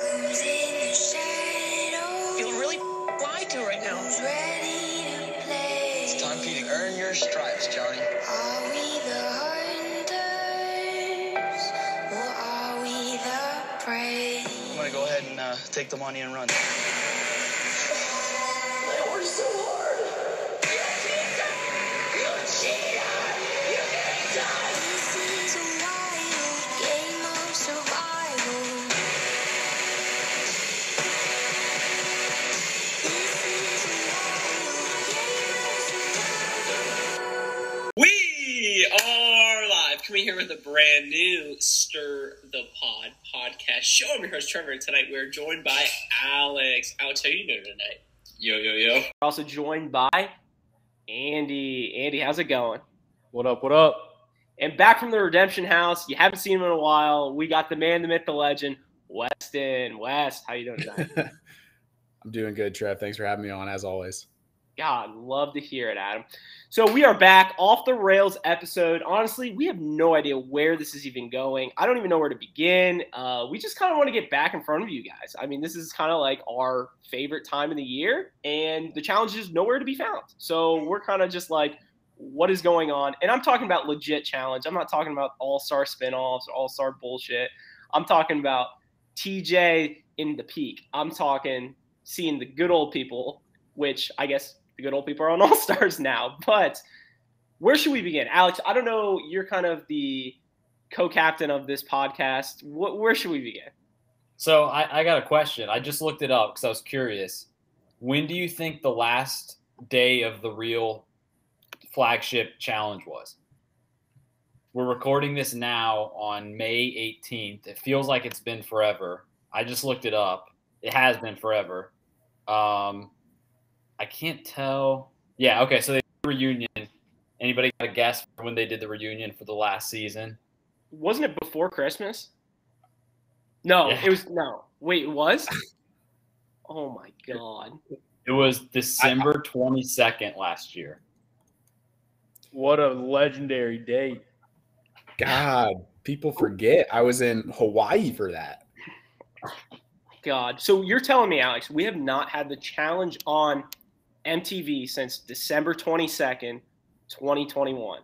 Who's in? Feeling really lied to right now. Ready to play? It's time for you to earn your stripes, Johnny. Are we the hunters or are we the prey? I'm gonna go ahead and uh, take the money and run. This live, coming here with a brand new Stir the Pod podcast show. I'm your host Trevor, and tonight we're joined by Alex. Alex, how you doing tonight? Yo, yo, yo. We're also joined by Andy. Andy, how's it going? What up? What up? And back from the Redemption House. You haven't seen him in a while. We got the man, the myth, the legend, Weston. West, how you doing tonight? I'm doing good, Trev. Thanks for having me on, as always. God, love to hear it, Adam. So we are back off the rails episode. Honestly, we have no idea where this is even going. I don't even know where to begin. Uh, we just kind of want to get back in front of you guys. I mean, this is kind of like our favorite time of the year, and the challenge is nowhere to be found. So we're kind of just like, what is going on? And I'm talking about legit challenge. I'm not talking about all star spinoffs or all star bullshit. I'm talking about TJ in the peak. I'm talking seeing the good old people, which I guess the good old people are on All Stars now. But where should we begin, Alex? I don't know. You're kind of the co-captain of this podcast. Wh- where should we begin? So I, I got a question. I just looked it up because I was curious. When do you think the last day of the real flagship challenge was? We're recording this now on May 18th. It feels like it's been forever. I just looked it up. It has been forever. Um, I can't tell. Yeah, okay. So they did the reunion. Anybody got a guess when they did the reunion for the last season? Wasn't it before Christmas? No, Yeah. it was no. Wait, it was? Oh my god. It was December 22nd last year. What a legendary date. God, people forget I was in Hawaii for that. God. So you're telling me, Alex, we have not had the challenge on MTV since December 22nd, 2021.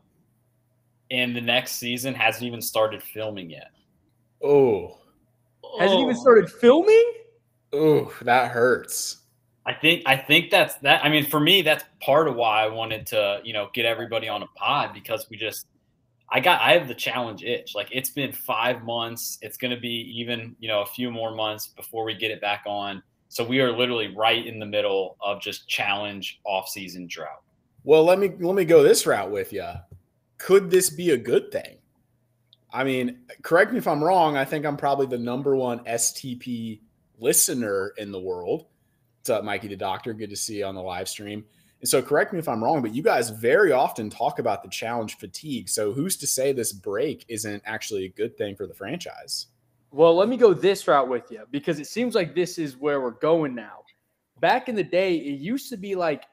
and the next season hasn't even started filming yet. Oh, Hasn't Oh. even started filming? oh, that hurts. I think I think that's that. I mean, for me, that's part of why I wanted to, you know, get everybody on a pod because we just, I got, I have the challenge itch. Like it's been five months. It's going to be even, you know, a few more months before we get it back on. So we are literally right in the middle of just challenge off season drought. Well, let me let me go this route with you. Could this be a good thing? I mean, correct me if I'm wrong. I think I'm probably the number one STP listener in the world. What's up, Mikey the Doctor? Good to see you on the live stream. And so, correct me if I'm wrong, but you guys very often talk about the challenge fatigue. So, who's to say this break isn't actually a good thing for the franchise? Well, let me go this route with you because it seems like this is where we're going now. Back in the day, it used to be like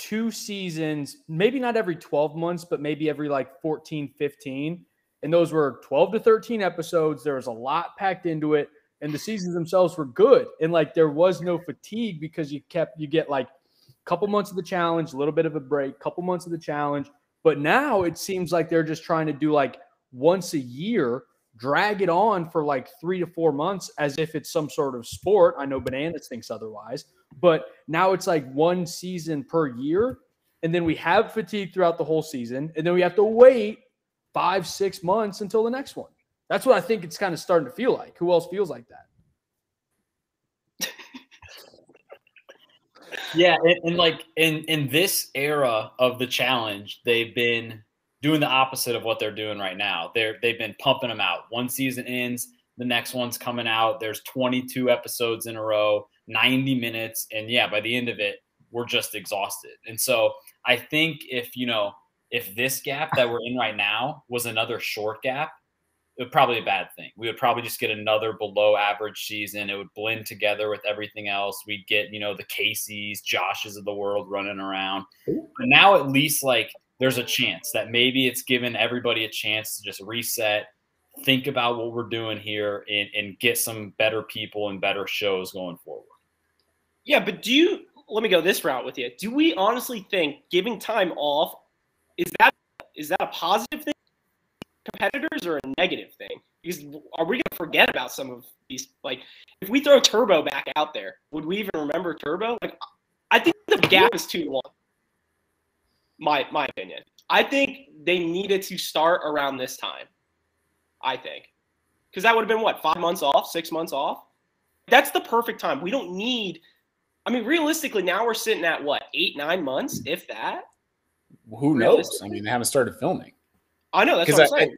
two seasons, maybe not every 12 months, but maybe every like 14, 15. And those were 12 to 13 episodes. There was a lot packed into it. And the seasons themselves were good. And like there was no fatigue because you kept, you get like a couple months of the challenge, a little bit of a break, couple months of the challenge. But now it seems like they're just trying to do like once a year drag it on for like three to four months as if it's some sort of sport. I know Bananas thinks otherwise, but now it's like one season per year. And then we have fatigue throughout the whole season. And then we have to wait five, six months until the next one. That's what I think it's kind of starting to feel like. Who else feels like that? Yeah, and, and like in in this era of the challenge, they've been doing the opposite of what they're doing right now. They're they've been pumping them out. One season ends, the next one's coming out. There's 22 episodes in a row, 90 minutes, and yeah, by the end of it, we're just exhausted. And so I think if you know if this gap that we're in right now was another short gap, it would probably be a bad thing. We would probably just get another below average season. It would blend together with everything else. We'd get, you know, the Caseys, Joshes of the world running around. But now at least like there's a chance that maybe it's given everybody a chance to just reset, think about what we're doing here and, and get some better people and better shows going forward. Yeah, but do you? Let me go this route with you. Do we honestly think giving time off is that is that a positive thing, competitors, or a negative thing? Because are we going to forget about some of these? Like, if we throw Turbo back out there, would we even remember Turbo? Like, I think the gap is two to one. My my opinion. I think they needed to start around this time. I think, because that would have been what five months off, six months off. That's the perfect time. We don't need. I mean, realistically, now we're sitting at what eight, nine months, if that. Who knows? I mean, they haven't started filming. I know that's Because what I'm I, saying.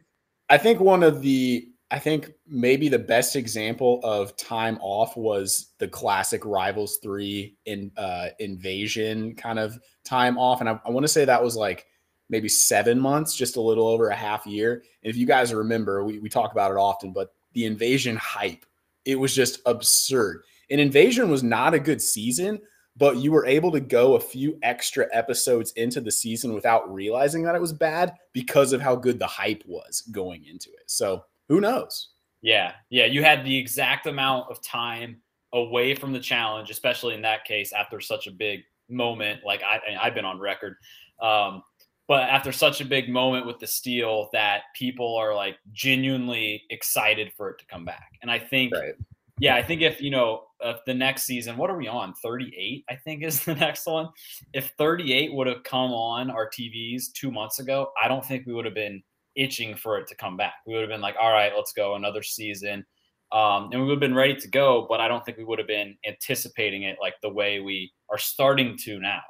I think one of the I think maybe the best example of time off was the classic Rivals Three in uh, invasion kind of time off, and I, I want to say that was like maybe seven months, just a little over a half year. And if you guys remember, we we talk about it often, but the invasion hype, it was just absurd. And invasion was not a good season, but you were able to go a few extra episodes into the season without realizing that it was bad because of how good the hype was going into it. So who knows? Yeah, yeah. You had the exact amount of time away from the challenge, especially in that case after such a big moment. Like I, I've been on record, um, but after such a big moment with the steal, that people are like genuinely excited for it to come back. And I think, Right. yeah, I think if you know if the next season, what are we on? Thirty eight, I think is the next one. If thirty eight would have come on our TVs two months ago, I don't think we would have been itching for it to come back. We would have been like, all right, let's go another season. Um, and we would have been ready to go, but I don't think we would have been anticipating it like the way we are starting to now.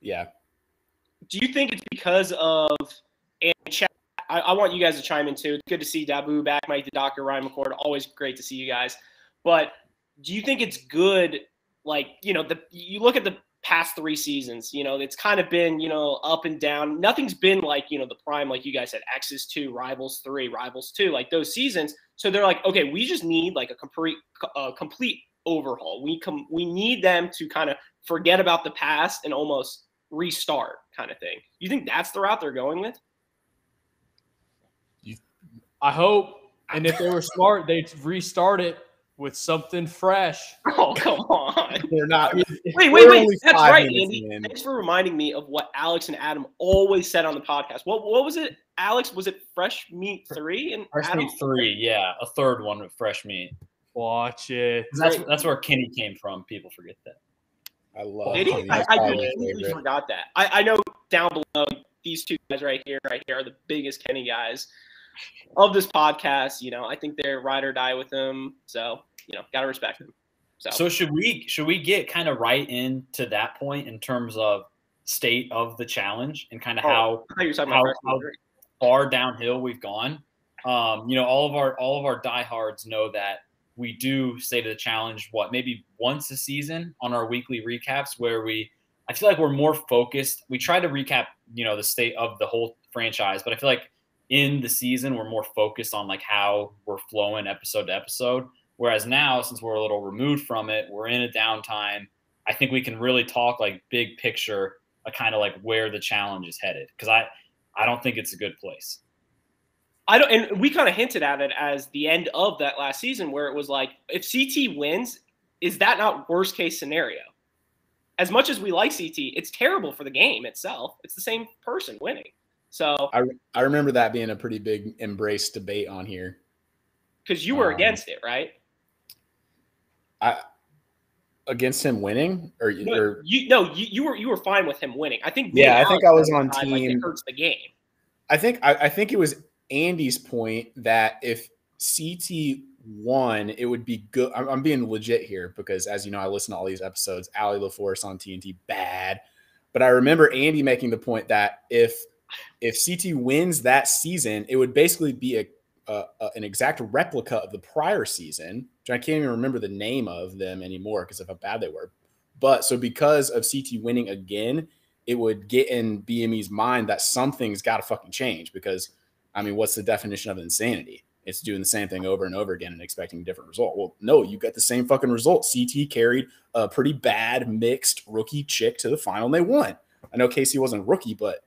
Yeah. Do you think it's because of and chat? I, I want you guys to chime in too. It's good to see Dabu back, Mike the Doctor, Ryan McCord. Always great to see you guys. But do you think it's good? Like you know, the you look at the past three seasons. You know, it's kind of been you know up and down. Nothing's been like you know the prime, like you guys said, Exes two, Rivals three, Rivals two, like those seasons. So they're like, okay, we just need like a complete a complete overhaul. We come we need them to kind of forget about the past and almost restart kind of thing. You think that's the route they're going with? I hope. And if they were smart, they'd restart it with something fresh. Oh, come on. They're not. Wait, wait, wait. That's right, Andy. in. Thanks for reminding me of what Alex and Adam always said on the podcast. What what was it? Alex, was it fresh meat three and Fresh Adam? meat three, yeah, a third one with fresh meat. Watch it. That's that's where Kenny came from. People forget that. I love. Did he? Kenny. I, I completely forgot that. I, I know down below these two guys right here, right here are the biggest Kenny guys of this podcast. You know, I think they're ride or die with him. So you know, gotta respect them. So, So should we should we get kind of right into that point in terms of state of the challenge and kind of Oh, how you were talking how- about how- far downhill we've gone. Um, you know, all of our all of our diehards know that we do state of the challenge what maybe once a season on our weekly recaps where we I feel like we're more focused. We try to recap, you know, the state of the whole franchise, but I feel like in the season we're more focused on like how we're flowing episode to episode. Whereas now, since we're a little removed from it, we're in a downtime. I think we can really talk like big picture, a kind of like where the challenge is headed. Because I, I don't think it's a good place. I don't, and we kind of hinted at it as the end of that last season, where it was like, if CT wins, is that not worst case scenario? As much as we like CT, it's terrible for the game itself. It's the same person winning. So, I I remember that being a pretty big embrace debate on here. because you were Um, against it, right? I against him winning, or, No, or you no, you, you were you were fine with him winning. I think. Yeah, I think I was on side, like, team- it hurts the game. I think I, I think it was Andy's point that if CT won, it would be good. I'm, I'm being legit here because, as you know, I listen to all these episodes. Ali LaForce on TNT, bad. But I remember Andy making the point that if if CT wins that season, it would basically be a, a, a an exact replica of the prior season, which I can't even remember the name of them anymore because of how bad they were. But so because of CT winning again, it would get in BME's mind that something's got to fucking change because, I mean, what's the definition of insanity? It's doing the same thing over and over again and expecting a different result. Well, no, you got the same fucking result. CT carried a pretty bad mixed rookie chick to the final and they won. I know Kaycee wasn't a rookie, but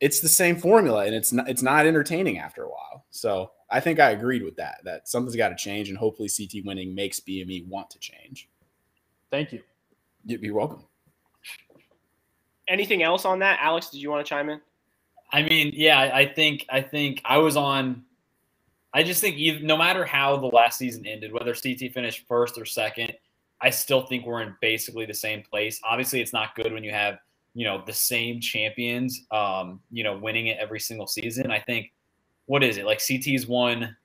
it's the same formula and it's not it's not entertaining after a while. So I think I agreed with that. That something's got to change, and hopefully CT winning makes BME want to change. Thank you. You'd be welcome. Anything else on that, Alex? Did you want to chime in? I mean, yeah, I I think I think I was on. I just think even, no matter how the last season ended, whether CT finished first or second, I still think we're in basically the same place. Obviously, it's not good when you have you know the same champions, um, you know, winning it every single season. I think what is it like? CT's won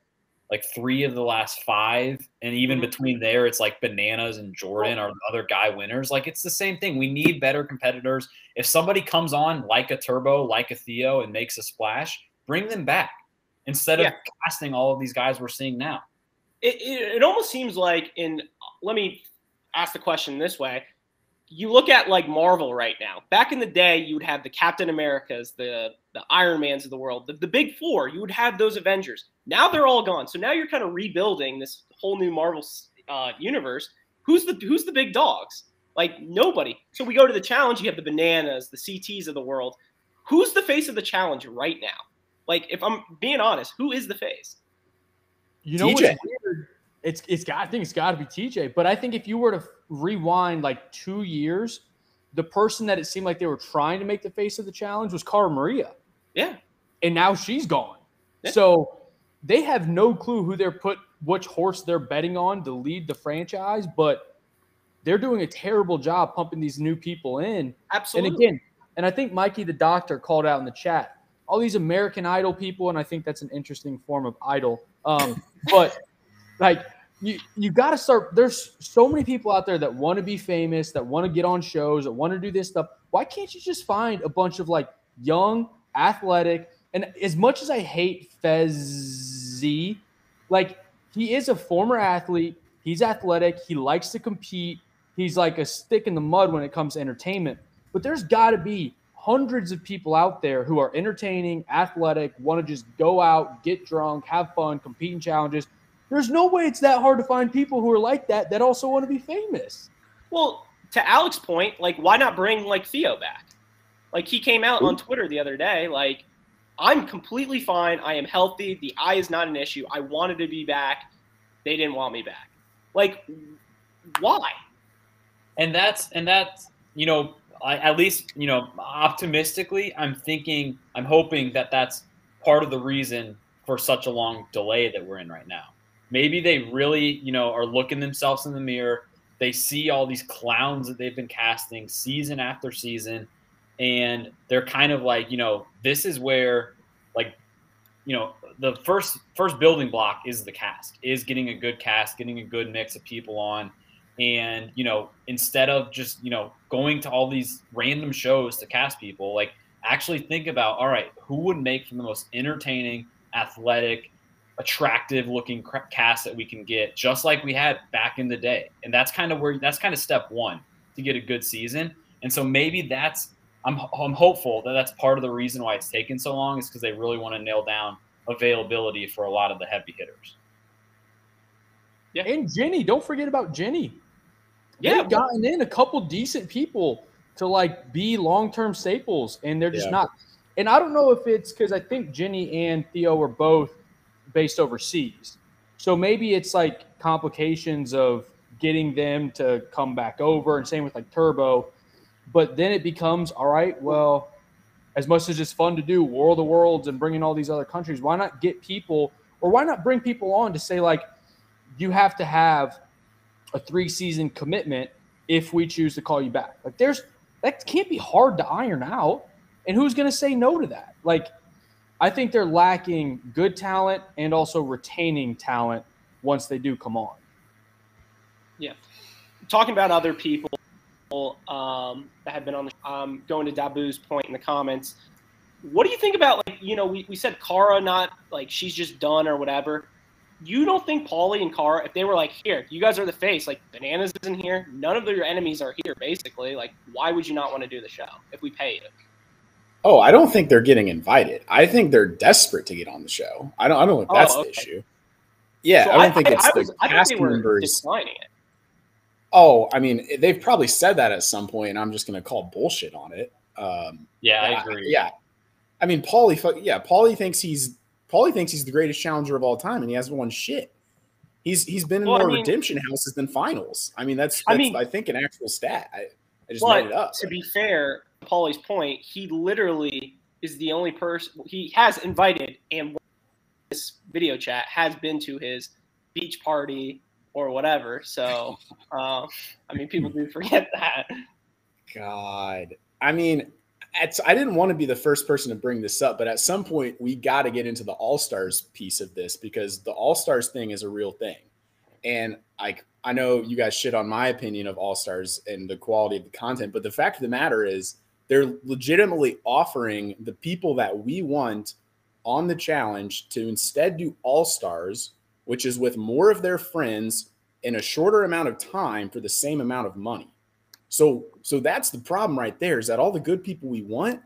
like three of the last five, and even between there, it's like bananas and Jordan are the other guy winners. Like it's the same thing. We need better competitors. If somebody comes on like a Turbo, like a Theo, and makes a splash, bring them back instead of casting all of these guys we're seeing now. it, it, it almost seems like in let me ask the question this way you look at like marvel right now. Back in the day you would have the captain americas the the iron mans of the world the, the big four. You would have those avengers. Now they're all gone. So now you're kind of rebuilding this whole new marvel uh, universe. Who's the who's the big dogs? Like nobody. So we go to the challenge. You have the bananas the cts of the world. Who's the face of the challenge right now? Like if i'm being honest who is the face? You know TJ. what's weird? It's it's got I think it's got to be TJ. But I think if you were to rewind like two years, the person that it seemed like they were trying to make the face of the challenge was Cara Maria, yeah and now she's gone. Yeah. So they have no clue who they're put which horse they're betting on to lead the franchise, but they're doing a terrible job pumping these new people in. absolutely And again, and I think Mikey the doctor called out in the chat all these American Idol people, and I think that's an interesting form of idol. Um, but like you, you got to start. There's so many people out there that want to be famous, that want to get on shows, that want to do this stuff. Why can't you just find a bunch of like young, athletic, and as much as I hate Fessy, like he is a former athlete. He's athletic. He likes to compete. He's like a stick in the mud when it comes to entertainment. But there's got to be hundreds of people out there who are entertaining, athletic, want to just go out, get drunk, have fun, compete in challenges. There's no way it's that hard to find people who are like that that also want to be famous. Well, to Alex's point, like, why not bring like Theo back? Like, he came out on Twitter the other day, like, I'm completely fine. I am healthy. The eye is not an issue. I wanted to be back. They didn't want me back. Like, why? and that's and that's you know I, at least you know optimistically i'm thinking i'm hoping that that's part of the reason for such a long delay that we're in right now maybe they really you know are looking themselves in the mirror. They see all these clowns that they've been casting season after season and they're kind of like you know this is where like you know the first first building block is the cast is getting a good cast getting a good mix of people on. And you know instead of just you know going to all these random shows to cast people like actually think about all right who would make for the most entertaining athletic attractive looking cast that we can get just like we had back in the day and that's kind of where that's kind of step one to get a good season and so maybe that's i'm, I'm hopeful that that's part of the reason why it's taken so long is because they really want to nail down availability for a lot of the heavy hitters Yeah, And Jenny, don't forget about Jenny. Yeah, They've gotten in a couple decent people to like be long term staples, and they're just Yeah. not. And I don't know if it's because I think Jenny and Theo are both based overseas, so maybe it's like complications of getting them to come back over, and same with like Turbo. But then it becomes all right. Well, as much as it's fun to do World of Worlds and bringing all these other countries, why not get people, or why not bring people on to say like, you have to have a three season commitment if we choose to call you back. Like there's that can't be hard to iron out. And who's going to say no to that? Like I think they're lacking good talent and also retaining talent once they do come on. Yeah. Talking about other people um, that have been on the um, going to Dabu's point in the comments. What do you think about like you know we, we said Cara not like she's just done or whatever. You don't think Paulie and Cara if they were like here you guys are the face like bananas isn't here none of your enemies are here basically like why would you not want to do the show if we pay you? Oh, I don't think they're getting invited. I think they're desperate to get on the show. I don't. I don't think Oh, that's okay. the issue. Yeah, So I don't think it's I, the was, I thought cast were members. declining it. Oh, I mean, they've probably said that at some point, and I'm just going to call bullshit on it. Um, yeah i agree Yeah, I mean, Paulie. Yeah, Paulie thinks he's Paulie thinks he's the greatest challenger of all time, and he hasn't won shit. He's he's been in Well, I more mean- redemption houses than finals. I mean, that's, I that's I, mean- think an actual stat. I, I just made it up. to be fair, Paulie's point, he literally is the only person he has invited and this video chat has been to his beach party or whatever. So, uh, I mean, people do forget that. God, I mean, it's, I didn't want to be the first person to bring this up, but at some point we got to get into the All Stars piece of this because the All Stars thing is a real thing, and like I know you guys shit on my opinion of All Stars and the quality of the content, but the fact of the matter is they're legitimately offering the people that we want on the challenge to instead do All Stars, which is with more of their friends in a shorter amount of time for the same amount of money. So so that's the problem right there is that all the good people we want,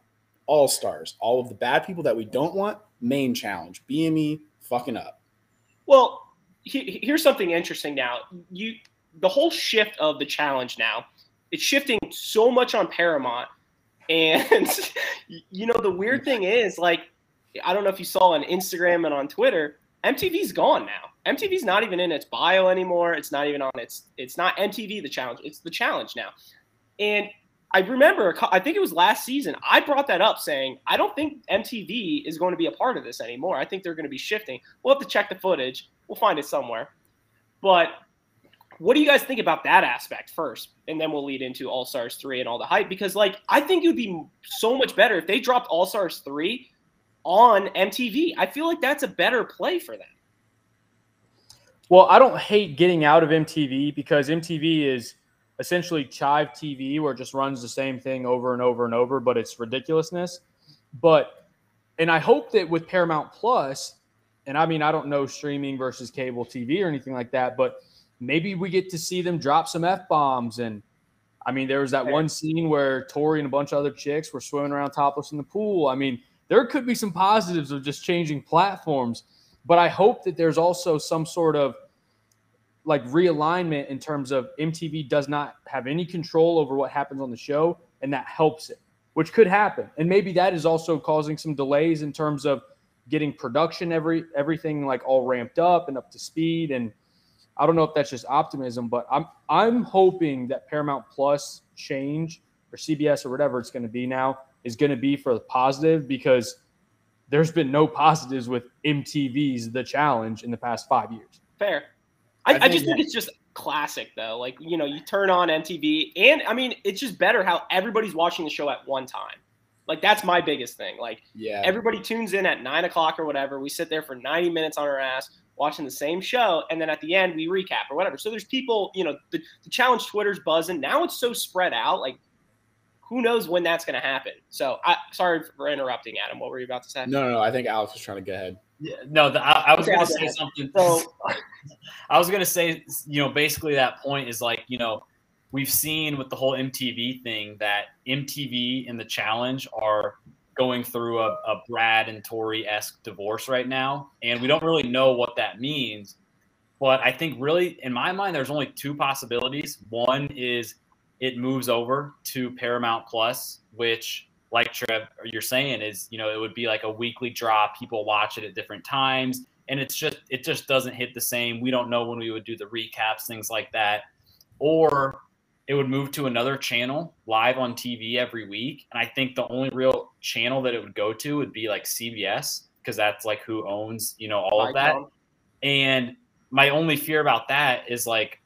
all stars. All of the bad people that we don't want, main challenge. BME fucking up. Well, he, here's something interesting now. You the whole shift of the challenge now, it's shifting so much on Paramount. And you know, the weird thing is like I don't know if you saw on Instagram and on Twitter, MTV's gone now. MTV's not even in its bio anymore. It's not even on its it's not MTV the challenge. It's the challenge now. And I remember, I think it was last season, I brought that up saying, I don't think MTV is going to be a part of this anymore. I think they're going to be shifting. We'll have to check the footage. We'll find it somewhere. But what do you guys think about that aspect first? And then we'll lead into All Stars 3 and all the hype. Because, like, I think it would be so much better if they dropped All Stars 3 on MTV. I feel like that's a better play for them. Well, I don't hate getting out of MTV because MTV is essentially Chive TV where it just runs the same thing over and over and over, but it's ridiculousness. But and I hope that with Paramount Plus, and I mean I don't know streaming versus cable TV or anything like that, but maybe we get to see them drop some F bombs and I mean there was that one scene where Tori and a bunch of other chicks were swimming around topless in the pool. I mean, there could be some positives of just changing platforms. But I hope that there's also some sort of like realignment in terms of MTV does not have any control over what happens on the show, and that helps it, which could happen. And maybe that is also causing some delays in terms of getting production every everything like all ramped up and up to speed. And I don't know if that's just optimism, but I'm I'm hoping that Paramount Plus change or CBS or whatever it's going to be now is going to be for the positive because there's been no positives with MTV's The Challenge in the past five years. Fair. I, I I, think just think it's just classic though. Like you know, you turn on MTV, and I mean, it's just better how everybody's watching the show at one time. Like that's my biggest thing. Like Yeah. everybody tunes in at nine o'clock or whatever. We sit there for ninety minutes on our ass watching the same show, and then at the end we recap or whatever. So there's people, you know, the, the challenge Twitter's buzzing. Now it's so spread out. Like who knows when that's going to happen? So I sorry for interrupting, Adam. What were you about to say? no, no, no. I think Alex was trying to go ahead. Yeah, no, the, I, I was Okay, going to go say ahead. something. So I was gonna say, you know, basically that point is like, you know, we've seen with the whole MTV thing that MTV and the challenge are going through a, a Brad and Tori esque divorce right now, and we don't really know what that means. But I think really, in my mind, there's only two possibilities. One is it moves over to Paramount Plus, which, like Trev, you're saying, is you know it would be like a weekly drop. People watch it at different times and it's just it just doesn't hit the same. We don't know when we would do the recaps, things like that, or it would move to another channel live on TV every week. And I think the only real channel that it would go to would be like CBS because that's like who owns you know all of that. And my only fear about that is like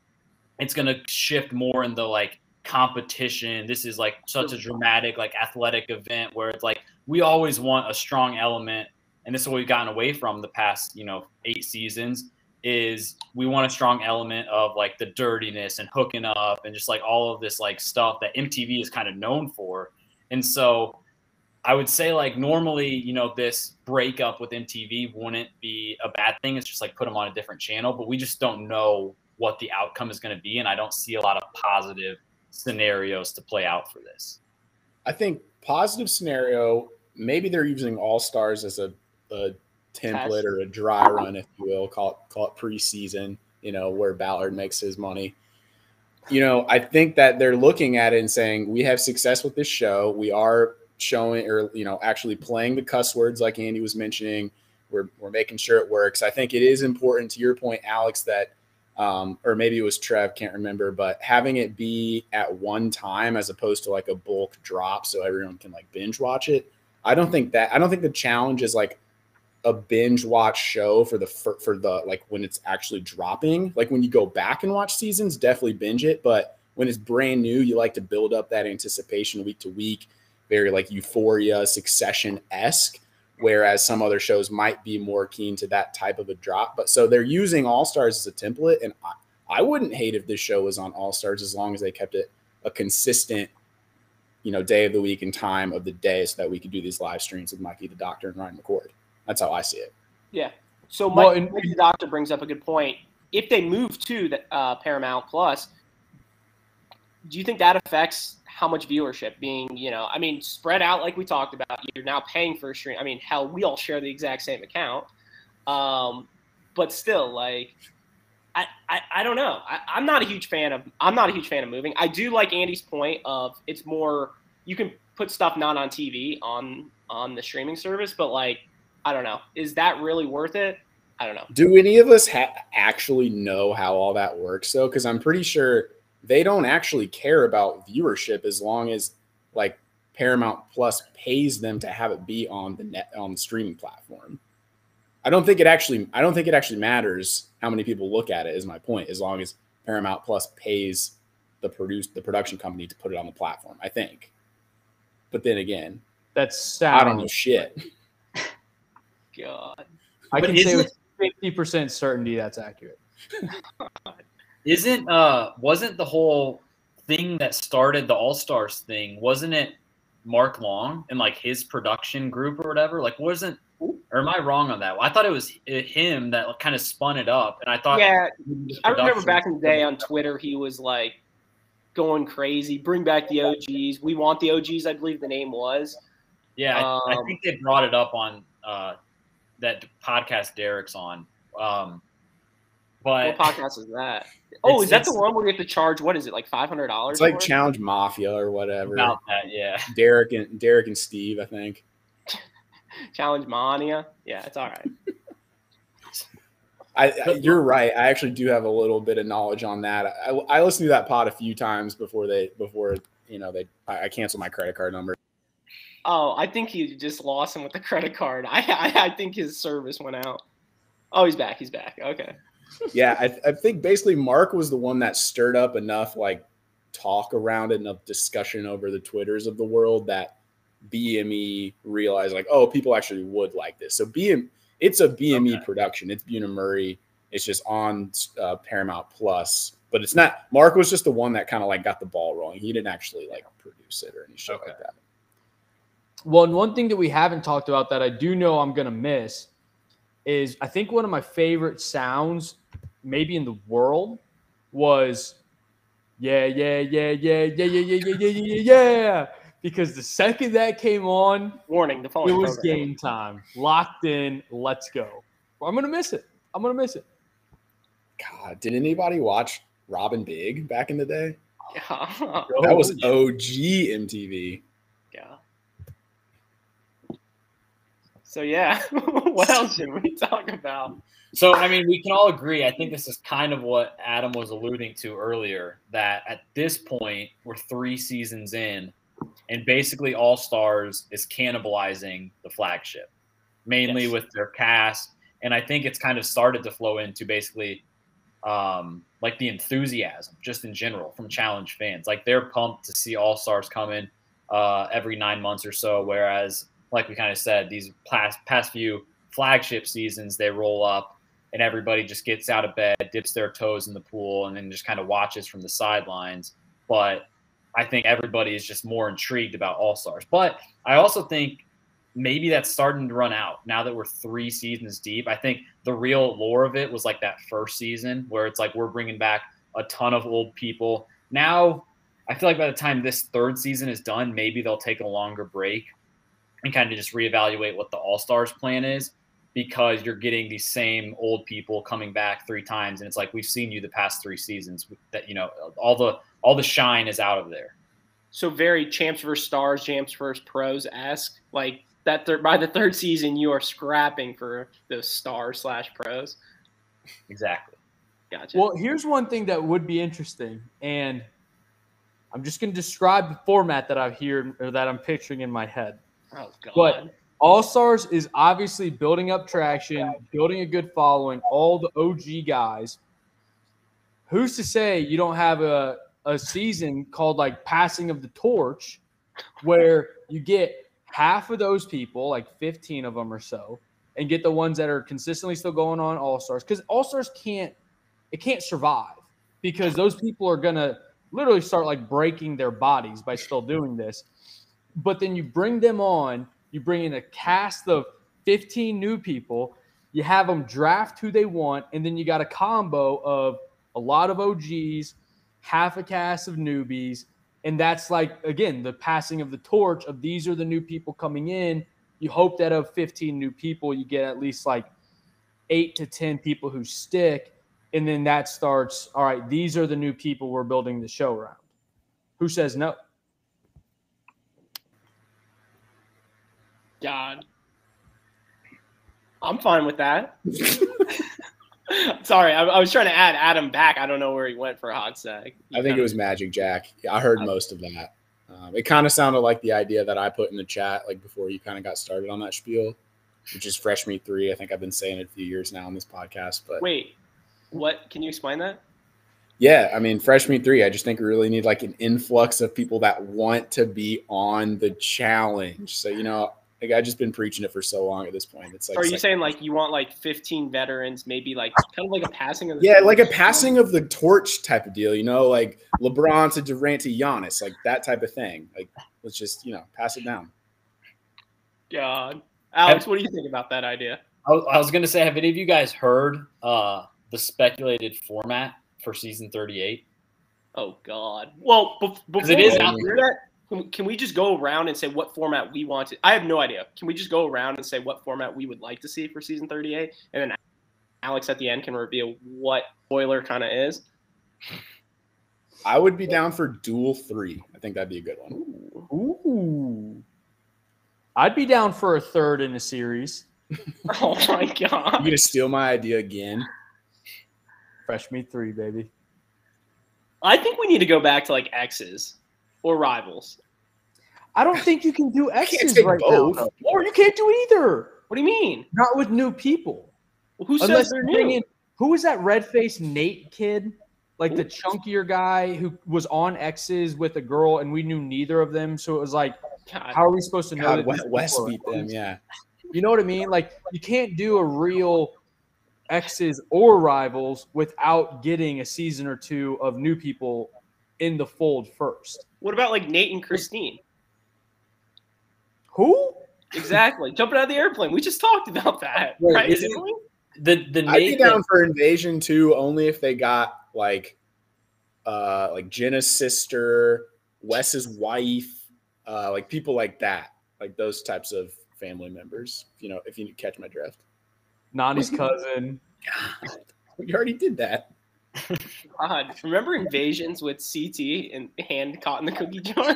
it's going to shift more in the like competition. This is like such a dramatic like athletic event where it's like we always want a strong element and this is what we've gotten away from the past, you know, 8 seasons is we want a strong element of like the dirtiness and hooking up and just like all of this like stuff that MTV is kind of known for. And so I would say like normally, you know, this breakup with MTV wouldn't be a bad thing. It's just like put them on a different channel, but we just don't know what the outcome is going to be. And I don't see a lot of positive scenarios to play out for this. I think positive scenario, maybe they're using all stars as a, a template Test. or a dry run, if you will, call it call it preseason, you know, where Ballard makes his money. You know, I think that they're looking at it and saying, we have success with this show. We are showing or you know, actually playing the cuss words like Andy was mentioning. we're we're making sure it works. I think it is important to your point, Alex, that um, or maybe it was Trev, can't remember, but having it be at one time as opposed to like a bulk drop so everyone can like binge watch it. I don't think that I don't think the challenge is like a binge watch show for the for, for the like when it's actually dropping. Like when you go back and watch seasons, definitely binge it, but when it's brand new, you like to build up that anticipation week to week, very like euphoria, succession esque whereas some other shows might be more keen to that type of a drop. But so they're using All Stars as a template, and I, I wouldn't hate if this show was on All Stars as long as they kept it a consistent, you know, day of the week and time of the day, so that we could do these live streams with Mikey the Doctor and Ryan McCord. That's how I see it. Yeah. So Well, and- Mike the Doctor brings up a good point. If they move to the uh, Paramount Plus, do you think that affects how much viewership being, you know, I mean, spread out like we talked about. You're now paying for a stream. I mean, hell, we all share the exact same account. Um, but still, like, I, I, I don't know. I, I'm not a huge fan of. I'm not a huge fan of moving. I do like Andy's point of it's more you can put stuff not on TV on on the streaming service, but like, I don't know. Is that really worth it? I don't know. Do any of us ha- actually know how all that works though? Because I'm pretty sure they don't actually care about viewership as long as like Paramount Plus pays them to have it be on the net on the streaming platform. I don't think it actually I don't think it actually matters how many people look at it is my point as long as Paramount Plus pays the produce the production company to put it on the platform. I think. But then again, That's sound. I don't know shit. God. I But can say isn't- with fifty percent certainty that's accurate. Isn't uh wasn't the whole thing that started the All Stars thing? Wasn't it Mark Long and like his production group or whatever? Like, wasn't or am I wrong on that? I thought it was uh, him that kind of spun it up, and I thought Yeah, I remember back in the day on Twitter, he was like going crazy. Bring back the OGs. We want the OGs. I believe the name was. Yeah, I, I Um, think they brought it up on uh, that podcast Derek's on. Um, What podcast is that? Oh, is that the one where you have to charge? What is it like five hundred dollars? It's like Challenge Mafia or whatever. about that, yeah. Derek and Derek and Steve, I think. Challenge Mania. Yeah, it's all right. I, I you're right. I actually do have a little bit of knowledge on that. I, I listened to that pod a few times before they before you know they I, I canceled my credit card number. Oh, I think he just lost him with the credit card. I, I I think his service went out. Oh, he's back. He's back. Okay. Yeah, I, I think basically Mark was the one that stirred up enough like talk around it, enough discussion over the twitters of the world that BME realized like, oh, people actually would like this. So BM, it's a BME Okay. production. It's Bunim-Murray. It's just on uh, Paramount Plus, but it's not. Mark was just the one that kind of like got the ball rolling. He didn't actually like produce it or any shit Okay. like that. Well, and one thing that we haven't talked about that I do know I'm gonna miss is I think one of my favorite sounds, maybe in the world, was yeah, yeah, yeah, yeah, yeah, yeah, yeah, yeah, yeah, yeah, yeah, yeah. Because the second that came on, Warning. The it was program. game time. Locked in. Let's go. I'm gonna miss it. I'm gonna miss it. God, did anybody watch Rob & Big back in the day? Yeah. That was OG MTV. yeah. So yeah, what else should we talk about? So, I mean, we can all agree. I think this is kind of what Adam was alluding to earlier that at this point, we're three seasons in, and basically All Stars is cannibalizing the flagship, mainly Yes. with their cast. And I think it's kind of started to flow into basically um, like the enthusiasm just in general from challenge fans. Like they're pumped to see All Stars coming uh, every nine months or so. Whereas, like we kind of said, these past, past few flagship seasons, they roll up and everybody just gets out of bed, dips their toes in the pool, and then just kind of watches from the sidelines. But I think everybody is just more intrigued about All Stars. But I also think maybe that's starting to run out now that we're three seasons deep. I think the real lore of it was like that first season where it's like we're bringing back a ton of old people. Now, I feel like by the time this third season is done, maybe they'll take a longer break and kind of just reevaluate what the All Stars plan is because you're getting these same old people coming back three times and it's like we've seen you the past three seasons that you know all the all the shine is out of there So very champs versus stars, champs versus pros esque. Like that thir- by the third season you are scrapping for those stars slash pros. Exactly. Gotcha. Well, here's one thing that would be interesting, and I'm just going to describe the format that I've here or that I'm picturing in my head. oh god. But All Stars is obviously building up traction, building a good following, all the OG guys. Who's to say you don't have a, a season called like Passing of the Torch where you get half of those people, like 15 of them or so, and get the ones that are consistently still going on All Stars? Because All Stars can't, it can't survive because those people are going to literally start like breaking their bodies by still doing this. But then you bring them on, you bring in a cast of 15 new people, you have them draft who they want, and then you got a combo of a lot of OGs, half a cast of newbies. And that's like, again, the passing of the torch of these are the new people coming in. You hope that of 15 new people, you get at least like eight to 10 people who stick. And then that starts, all right, these are the new people we're building the show around. Who says no? God. I'm fine with that. Sorry, I, I was trying to add Adam back. I don't know where he went for a hot sec. I think it was Magic Jack. Yeah, I heard most of that. Um, it kind of sounded like the idea that I put in the chat, like before you kind of got started on that spiel, which is Fresh Meat Three. I think I've been saying it a few years now on this podcast, but Wait, what? Can you explain that? yeah, I mean, Fresh Meat Three. I just think we really need like an influx of people that want to be on the challenge. So you know, like I've just been preaching it for so long at this point. It's like, Or are you sec- saying like you want like 15 veterans, maybe like kind of like a passing of the yeah, like a passing of the torch type of deal, you know, like LeBron to Durant to Giannis, like that type of thing. Like, let's just, you know, pass it down. God, Alex, what do you think about that idea? I was, I was going to say, have any of you guys heard uh, the speculated format for season 38? Oh God. Well, bef- before it is out there. That, can, can we just go around and say what format we want to? I have no idea. Can we just go around and say what format we would like to see for season 38, and then Alex at the end can reveal what spoiler kind of is. I would be down for Duel three. I think that'd be a good one. Ooh. I'd be down for a third in a series. Oh my god! You God. gonna steal my idea again? Fresh meat three, baby. I think we need to go back to like X's or rivals. I don't think you can do X's take right both. now. though. Or you can't do either. What do you mean? Not with new people. Well, who Unless says they're new? in who was that red faced Nate kid? Like the chunkier guy who was on X's with a girl, and we knew neither of them. So it was like, God. how are we supposed to know God, that West people are beat them. Yeah, You know what I mean? Like you can't do a real X's or rivals without getting a season or two of new people in the fold first. What about like Nate and Christine? Who? Exactly. Jumping out of the airplane. We just talked about that. Wait, right? isn't- didn't? The the I'd be Nate down that- for Invasion too, only if they got like, uh, like Jenna's sister, Wes's wife, uh, like people like that, like those types of family members. You know, if you catch my drift. Nany's cousin. You already did that. God, remember invasions with CT and hand caught in the cookie jar?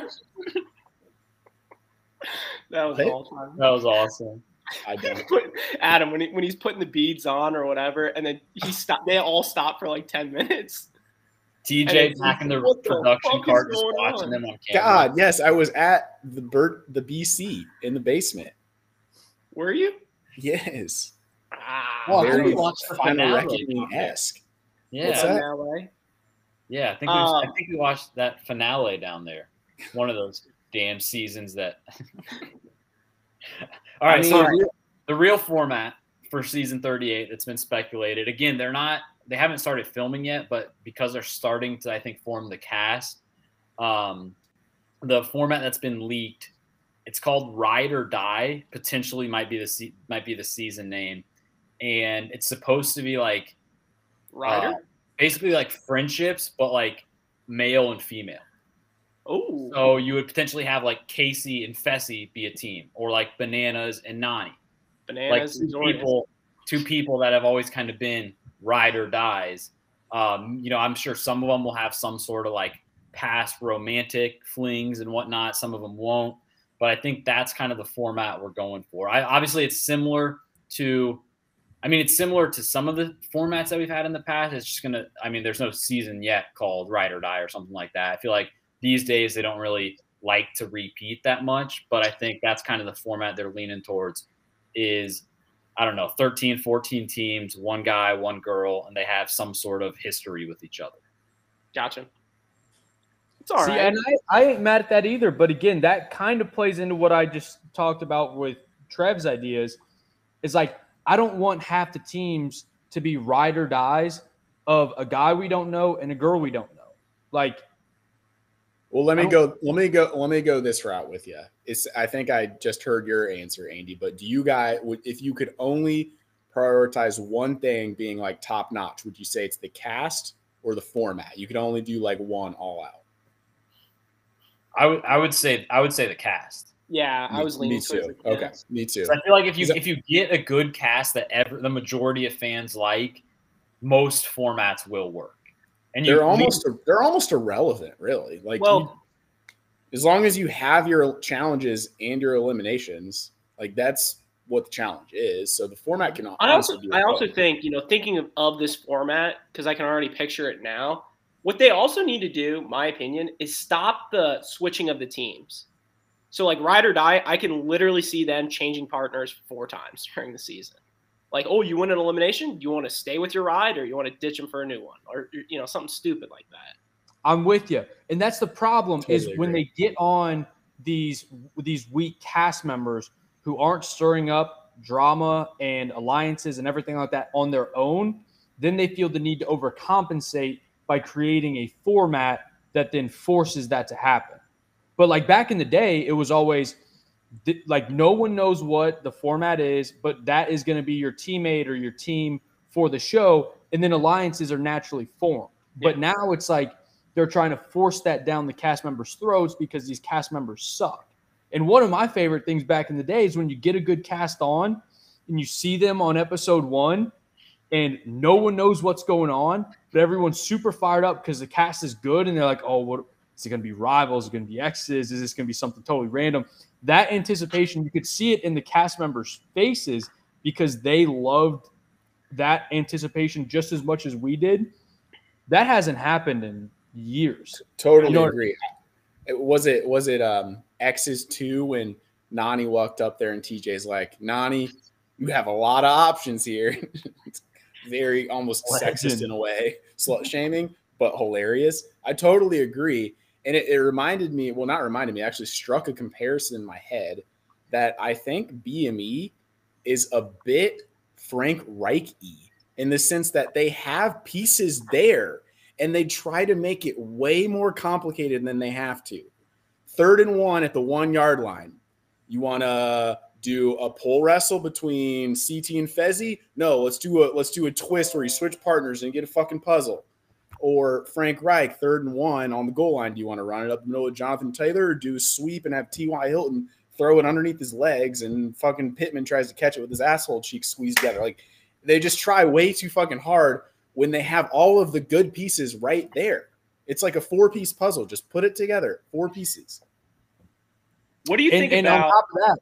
that was What? all time. that was awesome. I don't. Adam when he, when he's putting the beads on or whatever, and then he stopped. They all stop for like ten minutes. Hey, TJ back in the what the production fuck is cart, just watching on? them on camera. God, yes, I was at the Bert, the BC in the basement. Were you? Yes, Ah, Well, I very haven't watched the final finale. reckoning esque. Yeah, What's that? LA. yeah. I think we, I Um, think we watched that finale down there. One of those damn seasons that. All right, I so mean- the real, the real format for season 38 that's been speculated. Again, they're not they haven't started filming yet, but because they're starting to I think form the cast, um, the format that's been leaked, it's called Ride or Die. Potentially might be the se- might be the season name, and it's supposed to be like Ryder. uh, basically like friendships, but like male and female. oh, So you would potentially have like Kaycee and Fessy be a team, or like Bananas and Nany, like bananas. two and Zornias. people, two people that have always kind of been ride or dies. Um, you know, I'm sure some of them will have some sort of like past romantic flings and whatnot. Some of them won't. but I think that's kind of the format we're going for. I obviously it's similar to I mean, it's similar to some of the formats that we've had in the past. It's just gonna. I mean, there's no season yet called Ride or Die or something like that. I feel like these days they don't really like to repeat that much, but I think that's kind of the format they're leaning towards. Is I don't know, 13, 14 teams, one guy, one girl, and they have some sort of history with each other. Gotcha. It's all See, right. and I, I ain't mad at that either. But again, that kind of plays into what I just talked about with Trev's ideas. Is like I don't want half the teams to be ride or dies of a guy we don't know and a girl we don't know. Like Well, let me go. Let me go. Let me go this route with you. It's. I think I just heard your answer, Andy. But do you guys would if you could only prioritize one thing being like top notch? Would you say it's the cast or the format? You could only do like one all out. I would I would say I would say the cast. Yeah, I was leaning Me too. the Okay, me too. So I feel like if you that- if you get a good cast that ever the majority of fans like, most formats will work. And They're almost. They're almost irrelevant, really. Like, Well, you- as long as you have your challenges and your eliminations, like that's what the challenge is. So the format can. I also be I also irrelevant. think you know thinking of, of this format because I can already picture it now. What they also need to do, my opinion, is stop the switching of the teams. So like ride or die, I can literally see them changing partners four times during the season. Like, oh, you win an elimination, you want to stay with your ride, or you want to ditch them for a new one, or you know something stupid like that. I'm with you, and that's the problem is Totally when they get on these these weak cast members who aren't stirring up drama and alliances and everything like that on their own, then they feel the need to overcompensate by creating a format that then forces that to happen. But like back in the day, it was always th- like no one knows what the format is, but that is going to be your teammate or your team for the show, and then alliances are naturally formed. But now it's like they're trying to force that down the cast members' throats because these cast members suck. And one of my favorite things back in the day is when you get a good cast on and you see them on episode one and no one knows what's going on, but everyone's super fired up because the cast is good and they're like, oh, what is it going to be rivals? Is it going to be exes? Is this going to be something totally random? That anticipation, you could see it in the cast members' faces because they loved that anticipation just as much as we did. That hasn't happened in years. Totally You know agree. It, was it was it um Exes two when Nany walked up there and TJ's like, Nany, you have a lot of options here. It's Very almost sexist in a way, slut shaming, but hilarious. I totally agree. And it, it reminded me, well, not reminded me, actually struck a comparison in my head that I think BME is a bit Frank Reich in the sense that they have pieces there and they try to make it way more complicated than they have to. Third and one at the one yard line. You want to do a pole wrestle between CT and Fessy? No, let's do a let's do a twist where you switch partners and get a fucking puzzle. Or Frank Reich, third and one on the goal line. Do you want to run it up the middle with Jonathan Taylor or do a sweep and have T.Y. Hilton throw it underneath his legs and fucking Pittman tries to catch it with his asshole cheeks squeezed together? Like they just try way too fucking hard when they have all of the good pieces right there. It's like a four piece puzzle. Just put it together. Four pieces. What do you and, think and on about? top of that,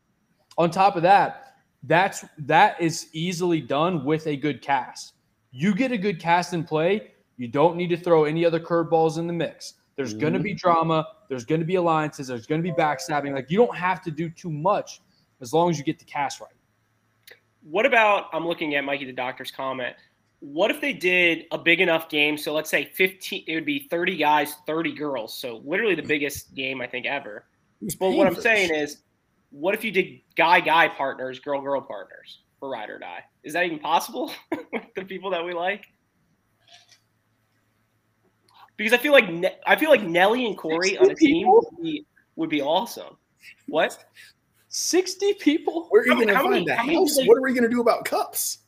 on top of that, that's that is easily done with a good cast. You get a good cast in play, you don't need to throw any other curveballs in the mix. There's going to be mm-hmm. drama. There's going to be alliances. There's going to be backstabbing. Like you don't have to do too much as long as you get the cast right. What about? I'm looking at Mikey the Doctor's comment. What if they did a big enough game? So let's say 15. It would be 30 guys, 30 girls. So literally the biggest game I think ever. But what I'm saying is, what if you did guy guy partners, girl girl partners for ride or die? Is that even possible with the people that we like? Because I feel like Ne- I feel like Nelly and Corey on a 60 team people? would be, would be awesome. What? 60 people? Where are you How many- going to find many- the how many house? What are we going to do about cups?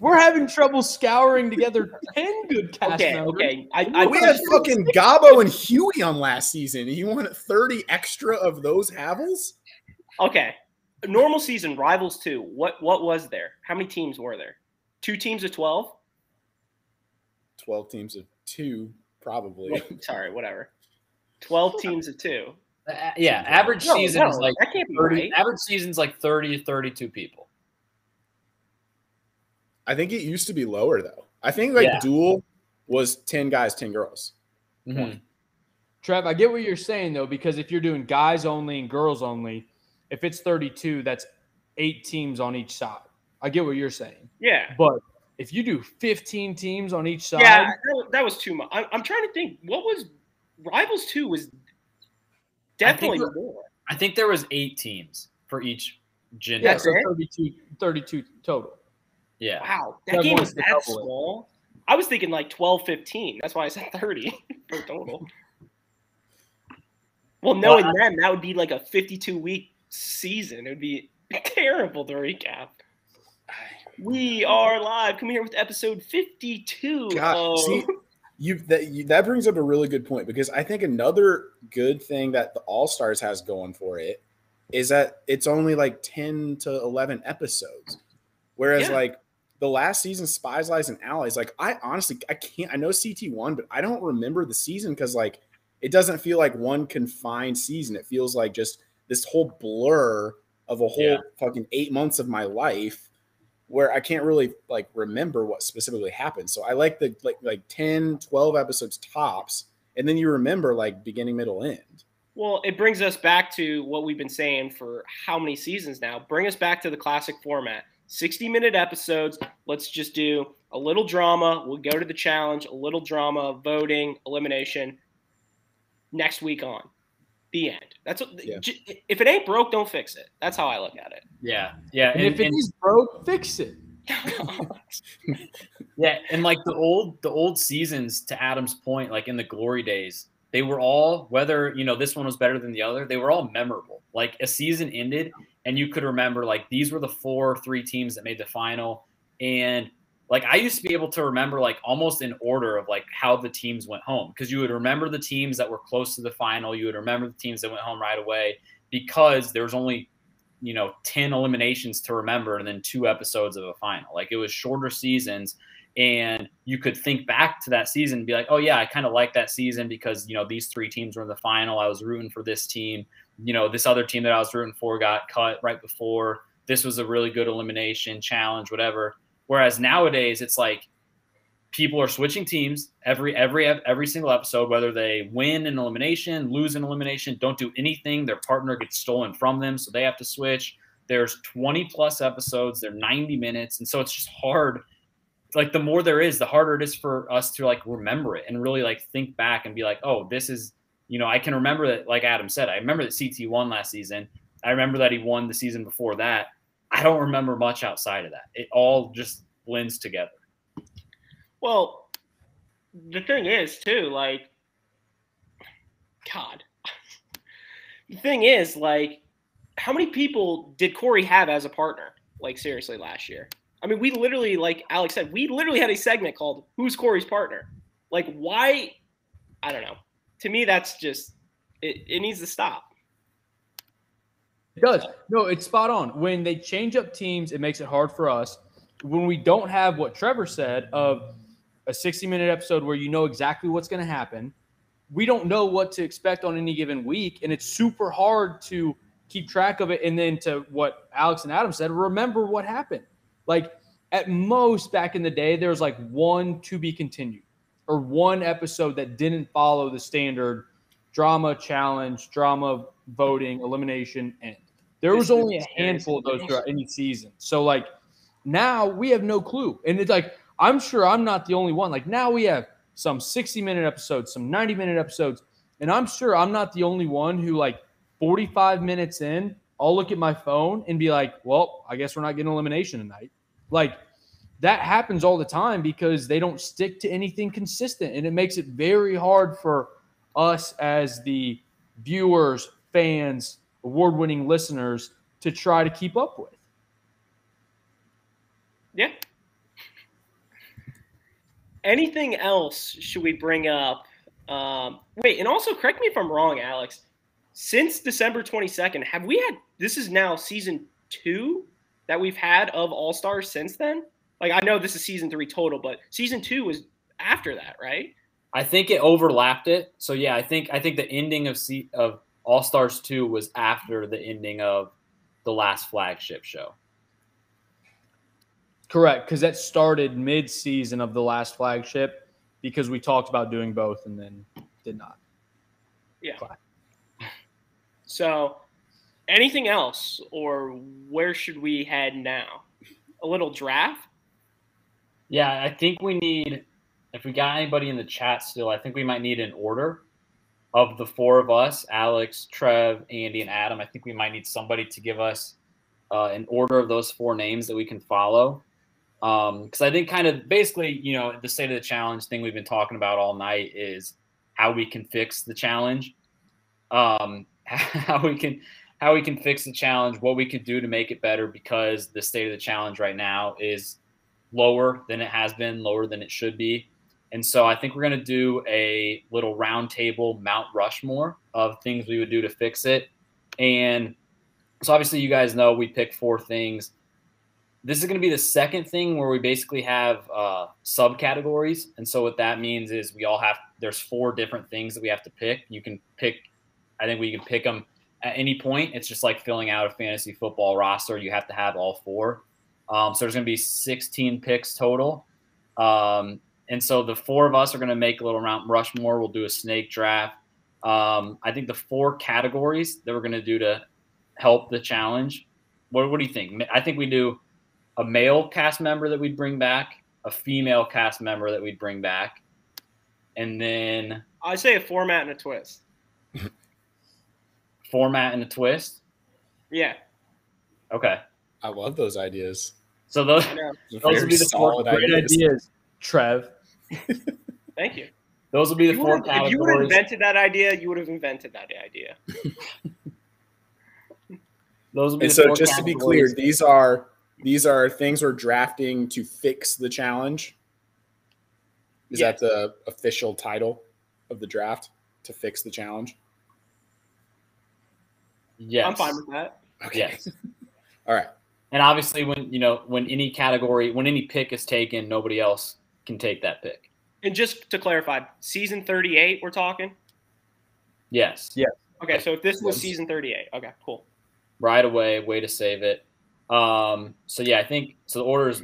We're having trouble scouring together 10 good cast Okay, members. okay. I, I we had fucking Gabo and Huey on last season. You want 30 extra of those Havels? Okay. Normal season rivals two. What what was there? How many teams were there? Two teams of twelve. 12 teams of two, probably. Sorry, whatever. Twelve teams of two. Uh, yeah, average No, season no, is like that can't be 30, right. average season's like 30 to 32 people. I think it used to be lower though. I think like Yeah. duel was ten guys, ten girls. Mhm. Trev, I get what you're saying though, because if you're doing guys only and girls only, if it's 32, that's eight teams on each side. I get what you're saying. Yeah. But if you do 15 teams on each side, Yeah, that, was too much. I'm, I'm trying to think. What was Rivals 2 was definitely we're- more. I think there was eight teams for each gender. yeah, That's so 32, 32 total. Yeah. Wow. That Trev game was to that double it. small. I was thinking like 12, 15. That's why I said 30 for total. Well, knowing Well, them, that would be like a 52 week season. It would be terrible to recap. We are live. Come here with episode 52. God, of- see, you that you, that brings up a really good point because I think another good thing that the All Stars has going for it is that it's only like ten to eleven episodes, whereas Yeah. like the last season, Spies, Lies, and Allies, like I honestly I can't I know CT1, but I don't remember the season because like it doesn't feel like one confined season. It feels like just this whole blur of a whole Yeah. fucking eight months of my life where I can't really like remember what specifically happened. So I like the like like 10, 12 episodes tops. And then you remember like beginning, middle, end. Well, it brings us back to what we've been saying for how many seasons now. Bring us back to the classic format 60 minute episodes. Let's just do a little drama. We'll go to the challenge, a little drama, voting, elimination. Next week on. The end. That's what, Yeah. if it ain't broke, don't fix it. That's how I look at it. Yeah. Yeah. And, if it is broke, fix it. Yeah, and like the old the old seasons to Adam's point, like in the glory days, they were all whether you know this one was better than the other, they were all memorable. Like a season ended and you could remember like these were the four three teams that made the final. And like I used to be able to remember like almost in order of like how the teams went home. Because you would remember the teams that were close to the final, you would remember the teams that went home right away because there was only you know 10 eliminations to remember and then two episodes of a final. Like it was shorter seasons and you could think back to that season and be like oh yeah i kind of like that season because you know these three teams were in the final. I was rooting for this team. You know this other team that i was rooting for got cut right before. This was a really good elimination challenge whatever whereas nowadays it's like people are switching teams every every every single episode whether they win an elimination lose an elimination don't do anything their partner gets stolen from them so they have to switch. There's 20 plus episodes they're 90 minutes and so it's just hard. Like the more there is the harder it is for us to like remember it and really like think back and be like oh this is you know i can remember that like adam said i remember that ct won last season. I remember that he won the season before that i don't remember much outside of that it all just blends together Well, the thing is, too, like, God. the thing is, like, how many people did Corey have as a partner? Like, seriously, last year? I mean, we literally, like Alex said, we literally had a segment called Who's Corey's Partner? Like, why? I don't know. To me, that's just, it, it needs to stop. It does. No, it's spot on. When they change up teams, it makes it hard for us. When we don't have what Trevor said of a 60 minute episode where you know exactly what's going to happen, we don't know what to expect on any given week. And it's super hard to keep track of it. And then to what Alex and Adam said, remember what happened. Like at most back in the day, there was like one to be continued or one episode that didn't follow the standard drama challenge, drama voting, elimination end. There was only a handful of those throughout any season. So like now we have no clue. And it's like I'm sure I'm not the only one. Like now we have some 60 minute episodes, some 90 minute episodes, and I'm sure I'm not the only one who like 45 minutes in, I'll look at my phone and be like, "Well, I guess we're not getting elimination tonight." Like that happens all the time because they don't stick to anything consistent and it makes it very hard for us as the viewers, fans, award-winning listeners to try to keep up with. Yeah. Anything else should we bring up? Um, wait, and also correct me if I'm wrong, Alex. Since December 22nd, have we had this is now season two that we've had of All Stars since then? Like I know this is season three total, but season two was after that, right? I think it overlapped it. So yeah, I think I think the ending of C, of All Stars 2 was after the ending of the last flagship show. Correct, because that started mid-season of the last flagship because we talked about doing both and then did not. Yeah. So, anything else, or where should we head now? A little draft. Yeah, I think we need, if we got anybody in the chat still, I think we might need an order of the four of us Alex, Trev, Andy, and Adam. I think we might need somebody to give us uh, an order of those four names that we can follow. Because I think, kind of basically, you know, the state of the challenge thing we've been talking about all night is how we can fix the challenge, um, how we can how we can fix the challenge, what we could do to make it better. Because the state of the challenge right now is lower than it has been, lower than it should be. And so I think we're going to do a little roundtable Mount Rushmore of things we would do to fix it. And so obviously, you guys know we pick four things. This is going to be the second thing where we basically have uh, subcategories. And so what that means is we all have there's four different things that we have to pick. You can pick. I think we can pick them at any point. It's just like filling out a fantasy football roster. You have to have all four. Um, so there's going to be 16 picks total. Um, and so the four of us are going to make a little Mount Rushmore. We'll do a snake draft. Um, I think the four categories that we're going to do to help the challenge. What, what do you think? I think we do a male cast member that we'd bring back, a female cast member that we'd bring back, and then I say a format and a twist. format and a twist. Yeah, Okay. I love those ideas. So those, I know. Those would be the four Great ideas. ideas, Trev. Thank you. those will be the You four would've- if you would have invented that idea, you would have invented that idea. Those will be And the so, four just to be clear, these are these are things we're drafting to fix the challenge. Is Yes. that the official title of the draft? To fix the challenge. yes. I'm fine with that. Okay. Yes. All right. And obviously, when you know when any category, when any pick is taken, nobody else can take that pick. And just to clarify, season 38, we're talking. Yes. Yeah. Okay, so if this was season 38, okay, cool. Right away, way to save it. Um, so yeah, I think so. The order is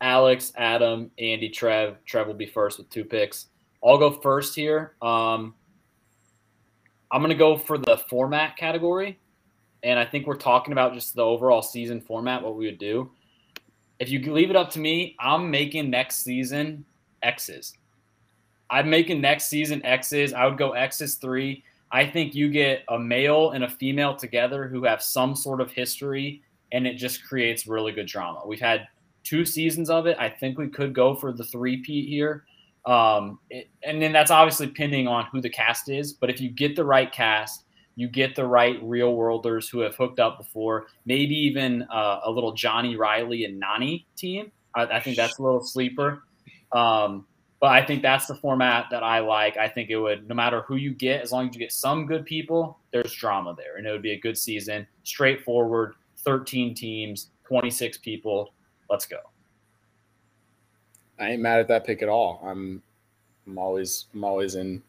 Alex, Adam, Andy, Trev. Trev will be first with two picks. I'll go first here. Um, I'm gonna go for the format category, and I think we're talking about just the overall season format, what we would do. If you leave it up to me, I'm making next season Exes. I'm making next season Exes. I would go Exes three. I think you get a male and a female together who have some sort of history, and it just creates really good drama. We've had two seasons of it. I think we could go for the three P here. Um, it, and then that's obviously pending on who the cast is. But if you get the right cast, you get the right real worlders who have hooked up before, maybe even uh, a little Johnny Reilly and Nany team. I, I think that's a little sleeper. Um, but I think that's the format that I like. I think it would, no matter who you get, as long as you get some good people, there's drama there, and it would be a good season. Straightforward, 13 teams, 26 people. Let's go. I ain't mad at that pick at all. I'm I'm always I'm always in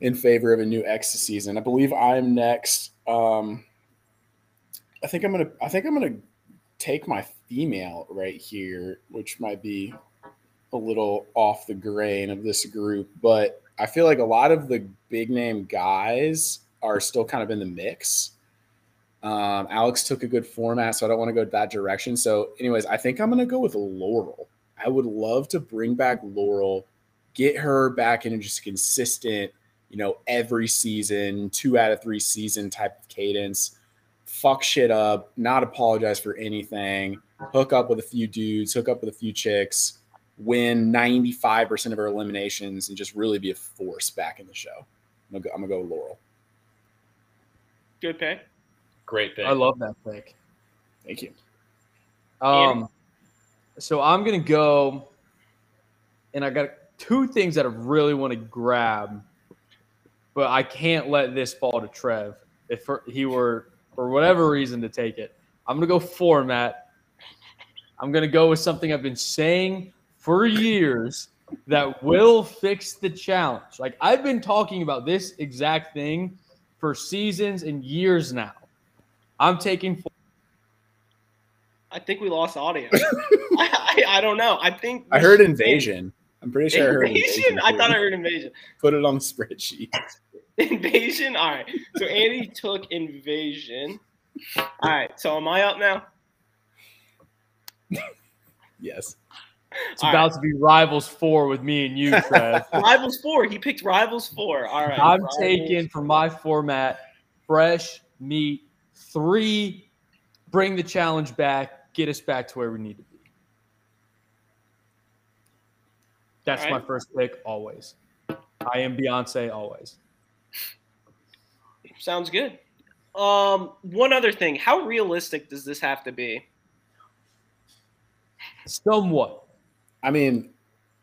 in favor of a new X season. I believe I'm next. Um I think I'm gonna I think I'm gonna take my female right here, which might be a little off the grain of this group, but I feel like a lot of the big name guys are still kind of in the mix. Um, Alex took a good format, so I don't want to go that direction. So, anyways, I think I'm going to go with Laurel. I would love to bring back Laurel, get her back into just consistent, you know, every season, two out of three season type of cadence. Fuck shit up, not apologize for anything, hook up with a few dudes, hook up with a few chicks, win 95% of her eliminations, and just really be a force back in the show. I'm gonna go, I'm gonna go with Laurel. Good pick. Great pick. I love that pick. Thank you. Um, so I'm gonna go, and I got two things that I really want to grab, but I can't let this fall to Trev. If he were for whatever reason to take it, I'm gonna go format. I'm gonna go with something I've been saying for years that will fix the challenge. Like I've been talking about this exact thing for seasons and years now. I'm taking I think we lost audio. I, I, I don't know. I think I heard should- invasion. I'm pretty sure I heard Invasion? invasion. I thought I heard invasion. Put it on the spreadsheet. Invasion. All right. So Andy took invasion. All right. So am I up now? Yes. It's All about to be Rivals 4 with me and you, Trev. Rivals four. He picked Rivals four. All right. I'm Rivals. taking for my format fresh meat, three, bring the challenge back, get us back to where we need to be. That's All my first pick always. I am Beyonce always. Sounds good. Um, one other thing. How realistic does this have to be? Somewhat. I mean,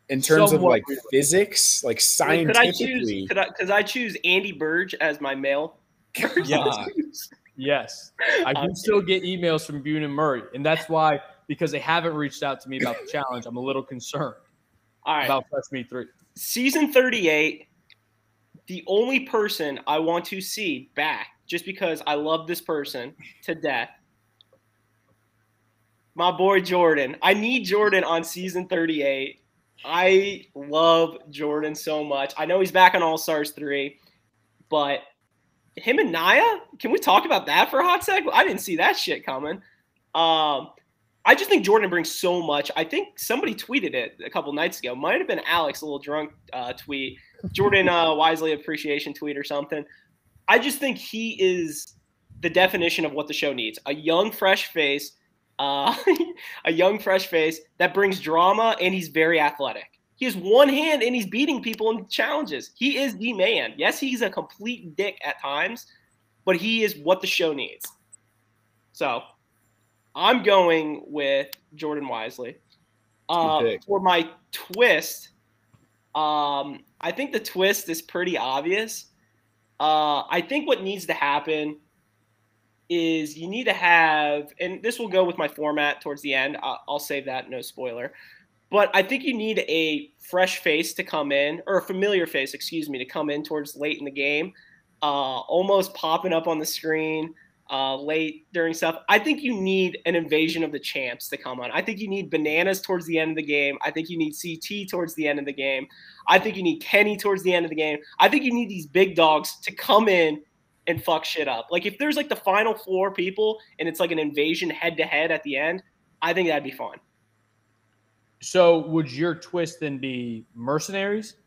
in terms of like realistic. physics, like scientifically. Could I choose? Could I? Could I choose Andy Burge as my male? Yes. Yes. I do I'm still get emails from Bunim-Murray, and that's why because they haven't reached out to me about the challenge, I'm a little concerned All right. about Meat Three. season 38 the only person i want to see back just because i love this person to death my boy jordan. I need jordan on season 38 i love jordan so much. I know he's back on all stars 3 but him and naya can we talk about that for a hot sec? I didn't see that shit coming. Um I just think Jordan brings so much. I think somebody tweeted it a couple nights ago. Might have been Alex, a little drunk uh, tweet. Jordan uh, Wiseley appreciation tweet or something. I just think he is the definition of what the show needs: a young, fresh face, uh, a young, fresh face that brings drama, and he's very athletic. He has one hand and he's beating people in challenges. He is the man. Yes, he's a complete dick at times, but he is what the show needs. So I'm going with Jordan Wiseley. Uh, for my twist, um, I think the twist is pretty obvious. Uh, I think what needs to happen is you need to have, and this will go with my format towards the end. I'll, I'll save that, no spoiler. But I think you need a fresh face to come in, or a familiar face, excuse me, to come in towards late in the game, uh, almost popping up on the screen uh, late during stuff. I think you need an invasion of the champs to come on. I think you need bananas towards the end of the game. I think you need CT towards the end of the game. I think you need Kenny towards the end of the game. I think you need these big dogs to come in and fuck shit up. Like if there's like the final four people and it's like an invasion head to head at the end, I think that'd be fun. So would your twist then be mercenaries?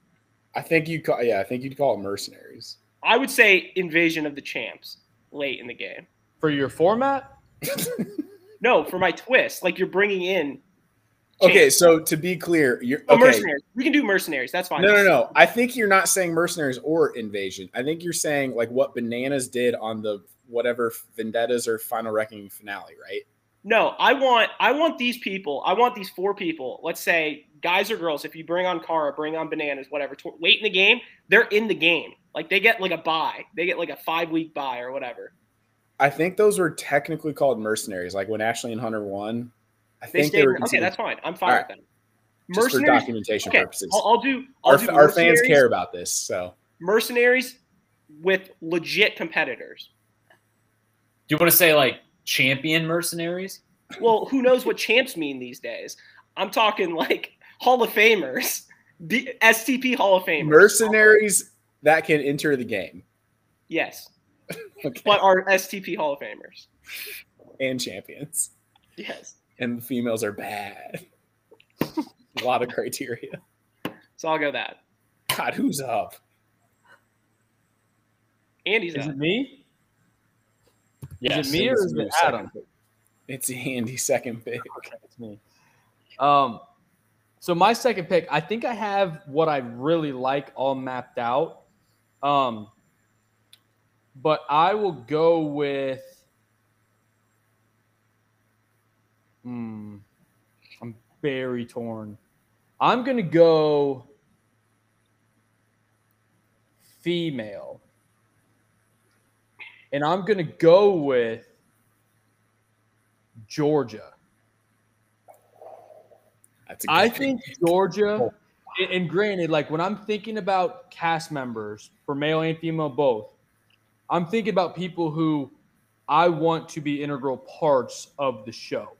I think you call yeah, I think you'd call it mercenaries. I would say invasion of the champs late in the game. For your format? No, for my twist, like you're bringing in Okay, so to be clear, you're Oh, okay. mercenaries. We can do mercenaries. That's fine. No, no, no. I think you're not saying mercenaries or invasion. I think you're saying like what bananas did on the whatever vendettas or final reckoning finale, right? No, I want I want these people. I want these four people. Let's say guys or girls. If you bring on Cara, bring on bananas, whatever. tw- late in the game, they're in the game. Like they get like a buy. They get like a five week buy or whatever. I think those were technically called mercenaries. Like when Ashley and Hunter won, I They think stayed. they were okay, that's fine. I'm fine All with right. that. just for Mercenaries. documentation Okay, purposes. I'll, I'll do. I'll our do our fans care about this, so mercenaries with legit competitors. Do you want to say like champion mercenaries? Well, who knows what champs mean these days? I'm talking like Hall of Famers, the STP Hall of Famers. mercenaries that can enter the game. Yes, Okay. but are STP Hall of Famers. and champions. Yes. And the females are bad. A lot of criteria. So I'll go that. God, who's up? Andy's Is up. it me? Yes. Is it me or It's is your it second Adam? pick. It's Andy's second pick. Okay, it's me. Um, so my second pick, I think I have what I really like all mapped out. Um, but I will go with. Hmm, I'm very torn. I'm gonna go female, and I'm gonna go with Georgia. I think Georgia, and- and granted, like when I'm thinking about cast members for male and female both, I'm thinking about people who I want to be integral parts of the show.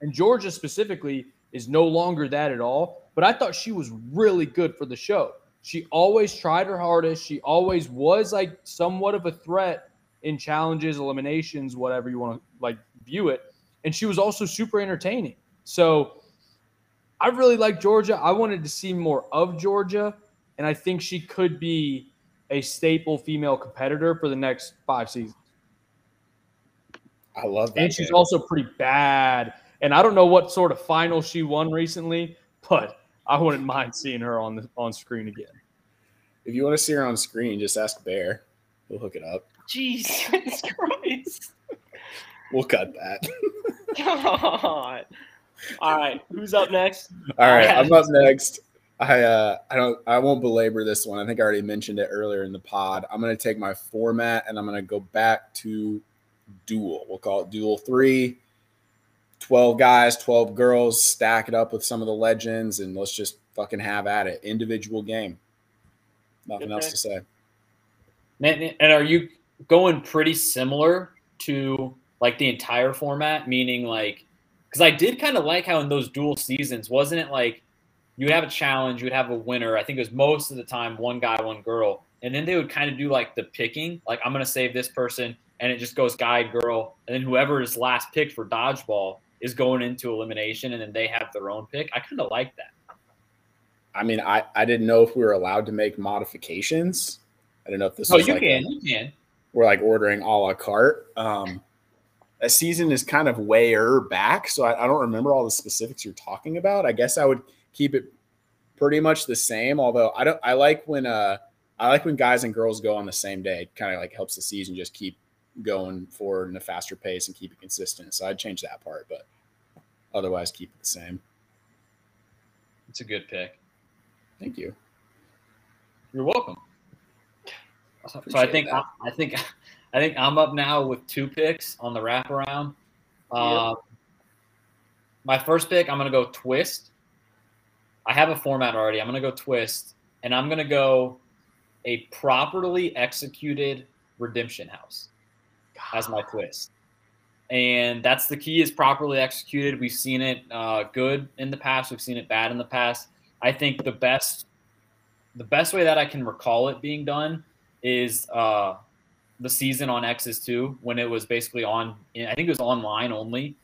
And Georgia specifically is no longer that at all, but I thought she was really good for the show. She always tried her hardest. She always was like somewhat of a threat in challenges, eliminations, whatever you want to like view it. And she was also super entertaining. So I really like Georgia. I wanted to see more of Georgia, and I think she could be a staple female competitor for the next five seasons. I love that. And she's pick. also pretty bad. And I don't know what sort of final she won recently, but I wouldn't mind seeing her on the on screen again. If you want to see her on screen, just ask Bear. We'll hook it up. Jesus Christ. We'll cut that. God. All right. Who's up next? All right, I'm up next. I uh I don't I won't belabor this one. I think I already mentioned it earlier in the pod. I'm gonna take my format and I'm gonna go back to Duel. We'll call it Duel three. 12 guys, 12 girls, stack it up with some of the legends, and let's just fucking have at it. Individual game. Nothing Good else to say. And and are you going pretty similar to like the entire format? Meaning like, because I did kind of like how in those Duel seasons, wasn't it like you would have a challenge, you would have a winner. I think it was most of the time one guy, one girl, and then they would kind of do like the picking. Like I'm gonna save this person, and it just goes guy, girl, and then whoever is last picked for dodgeball is going into elimination, and then they have their own pick. I kind of like that. I mean, I, I didn't know if we were allowed to make modifications. I don't know if this Oh, you like can, a- you can. we're like ordering a la carte. Um, a season is kind of wayer back, so I, I don't remember all the specifics you're talking about. I guess I would keep it pretty much the same. Although I don't, I like when uh, I like when guys and girls go on the same day. It kind of like helps the season just keep going forward in a faster pace and keep it consistent. So I'd change that part, but otherwise keep it the same. It's a good pick. Thank you. You're welcome. So I think that. I think I think I'm up now with two picks on the wraparound. Uh, my first pick, I'm gonna go twist. I have a format already. I'm gonna go twist, and I'm gonna go a properly executed redemption house as my twist. And that's the key is properly executed. We've seen it uh, good in the past. We've seen it bad in the past. I think the best the best way that I can recall it being done is uh, the season on Exes two when it was basically on. I think it was online only,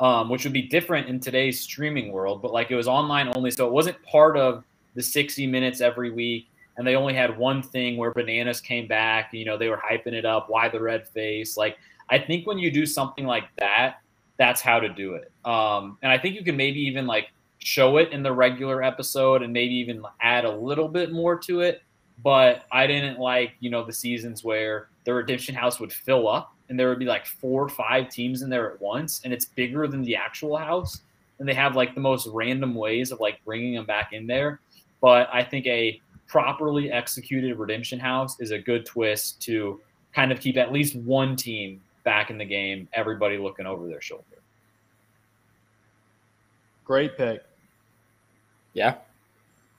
um, which would be different in today's streaming world. But like it was online only, so it wasn't part of the 60 minutes every week. And they only had one thing where bananas came back. You know, they were hyping it up. Why the red face? Like I think when you do something like that, that's how to do it. Um, and I think you can maybe even like show it in the regular episode and maybe even add a little bit more to it. But I didn't like, you know, the seasons where the Redemption House would fill up and there would be like four or five teams in there at once and it's bigger than the actual house. And they have like the most random ways of like bringing them back in there. But I think a properly executed Redemption House is a good twist to kind of keep at least one team back in the game, everybody looking over their shoulder. Great pick. Yeah,